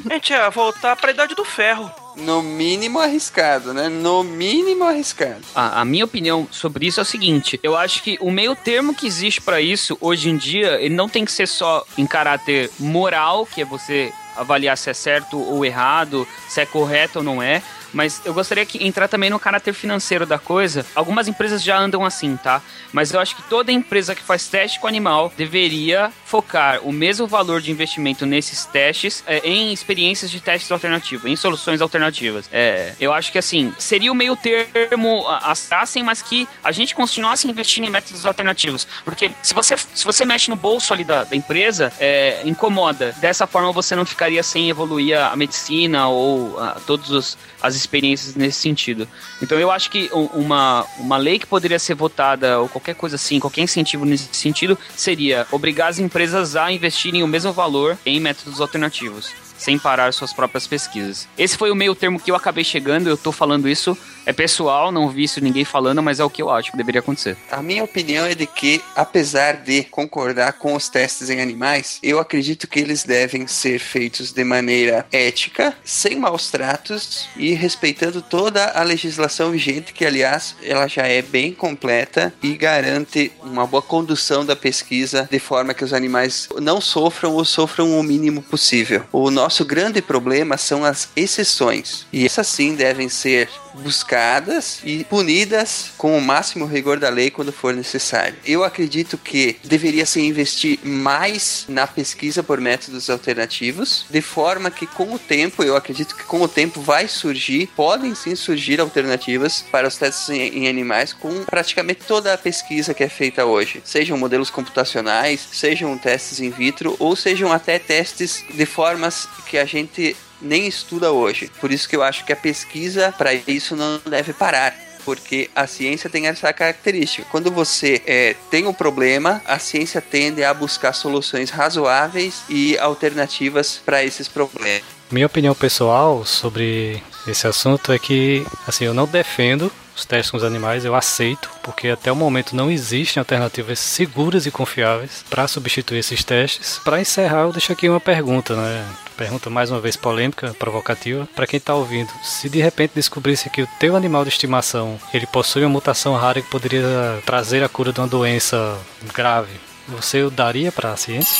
A gente ia voltar pra idade do ferro. No mínimo arriscado, né? No mínimo arriscado. A, a minha opinião sobre isso é o seguinte: eu acho que o meio termo que existe pra isso hoje em dia, ele não tem que ser só em caráter moral, que é você avaliar se é certo ou errado, se é correto ou não é. Mas eu gostaria que entrar também no caráter financeiro da coisa. Algumas empresas já andam assim, tá? Mas eu acho que toda empresa que faz teste com animal deveria focar o mesmo valor de investimento nesses testes é, em experiências de testes alternativos, em soluções alternativas. É, eu acho que assim, seria o meio termo a- as tracem, mas que a gente continuasse investindo em métodos alternativos. Porque se você, se você mexe no bolso ali da, da empresa, é, incomoda. Dessa forma você não ficaria sem evoluir a, medicina ou todas os- as experiências nesse sentido. Então eu acho que uma, uma lei que poderia ser votada ou qualquer coisa assim, qualquer incentivo nesse sentido, seria obrigar as empresas a investirem o mesmo valor em métodos alternativos. Sem parar suas próprias pesquisas. Esse foi o meio termo que eu acabei chegando. Eu tô falando isso, é pessoal, não vi isso ninguém falando, mas é o que eu acho que deveria acontecer. A minha opinião é de que, apesar de concordar com os testes em animais, eu acredito que eles devem ser feitos de maneira ética, sem maus tratos e respeitando toda a legislação vigente, que, aliás, ela já é bem completa e garante uma boa condução da pesquisa de forma que os animais não sofram ou sofram o mínimo possível. O nosso grande problema são as exceções, e essas sim devem ser buscadas e punidas com o máximo rigor da lei quando for necessário. Eu acredito que deveria se investir mais na pesquisa por métodos alternativos, de forma que com o tempo, eu acredito que com o tempo vai surgir, podem sim surgir alternativas para os testes em, em animais com praticamente toda a pesquisa que é feita hoje, sejam modelos computacionais, sejam testes in vitro ou sejam até testes de formas que a gente nem estuda hoje. Por isso que eu acho que a pesquisa para isso não deve parar. Porque a ciência tem essa característica. Quando você é, tem um problema, a ciência tende a buscar soluções razoáveis e alternativas para esses problemas. Minha opinião pessoal sobre esse assunto é que, assim, eu não defendo os testes com os animais, eu aceito, porque até o momento não existem alternativas seguras e confiáveis para substituir esses testes. Para encerrar, eu deixo aqui uma pergunta, né? Pergunta mais uma vez polêmica, provocativa, para quem está ouvindo. Se de repente descobrisse que o teu animal de estimação ele possui uma mutação rara que poderia trazer a cura de uma doença grave, você o daria para a ciência?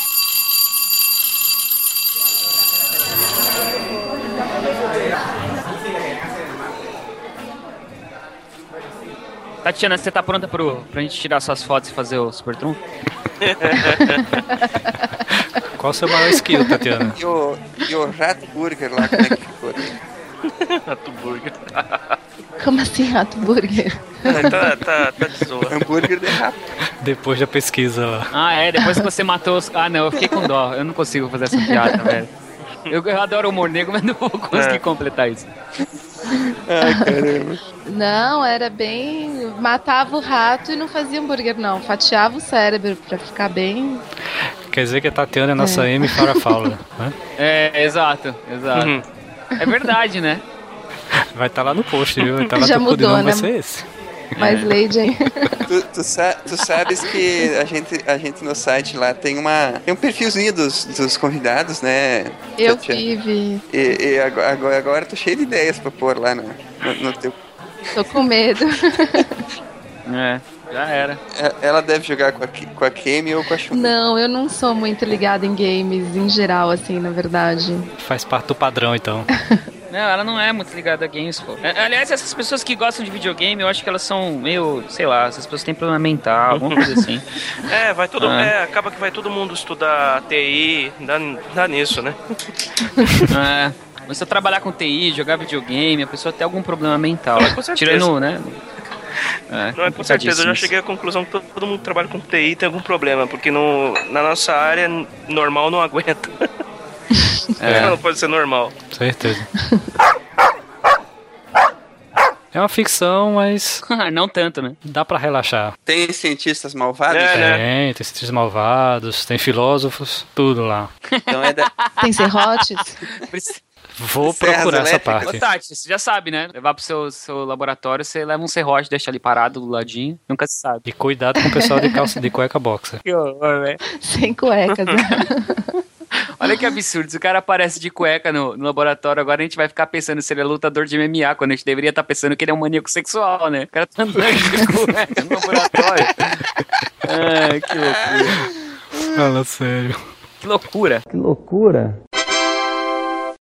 Tatiana, você tá pronta pro, pra gente tirar suas fotos e fazer o Super Trunfo? Qual o seu maior skill, Tatiana? E o, e o Rato Burger lá, como é que ficou? Rato Burger. Como assim, rato burger? tá, tá, tá de zoa. Hambúrguer de rato. Depois da pesquisa lá. Ah, é, depois que você matou os. Ah, não, eu fiquei com dó. Eu não consigo fazer essa piada, velho. Eu, eu adoro o humor negro, mas não vou conseguir É. completar isso. Ai, caramba. Não, era bem. Matava o rato e não fazia hambúrguer, não. Fatiava o cérebro pra ficar bem. Quer dizer que a Tatiana é nossa É. M Farah Fowler, né? É, exato, exato. Uhum. É verdade, né? Vai estar lá no post, viu? Vai tá lá Já mudou, né? vai ser esse. Mais Lady, hein? Tu, tu, sa- tu sabes que a gente, a gente no site lá tem uma tem um perfilzinho dos, dos convidados, né? Eu Tatiana? vive. E, e agora, agora, tô cheio de ideias pra pôr lá no, no, no teu. Tô com medo. É, já era. É, Ela deve jogar com a, com a Kemi ou com a Shun. Não, eu não sou muito ligada em games em geral, assim, na verdade. Faz parte do padrão, então. Não, ela não é muito ligada a games, pô. É, Aliás, essas pessoas que gostam de videogame, eu acho que elas são meio, sei lá, essas pessoas têm problema mental, alguma coisa assim. É, vai todo, Ah. é, acaba que vai todo mundo estudar TI, dá, dá nisso, né? É. Você trabalhar com TI, jogar videogame, a pessoa tem algum problema mental. É, com certeza. Tirando, né? É, Não é com certeza, eu já cheguei à conclusão que todo, mundo que trabalha com TI tem algum problema, porque no, na nossa área normal não aguenta. É. Não pode ser normal. Certeza. É uma ficção, mas. não tanto, né? Dá pra relaxar. Tem cientistas malvados? Tem, tem cientistas malvados, tem filósofos, tudo lá. Então é da... Tem serrotes? Vou Serras procurar essa elétricas. parte. Ô, Tati, você já sabe, né? Levar pro seu, seu laboratório, você leva um serrote, deixa ali parado do ladinho. Nunca se sabe. E cuidado com o pessoal de calça de cueca boxer. Que horror, velho. Sem cuecas, né? Olha que absurdo. Se o cara aparece de cueca no, no laboratório, agora a gente vai ficar pensando se ele é lutador de MMA, quando a gente deveria estar pensando que ele é um maníaco sexual, né? O cara tá andando de cueca no laboratório. Ai, que loucura. Fala sério. Que loucura. Que loucura.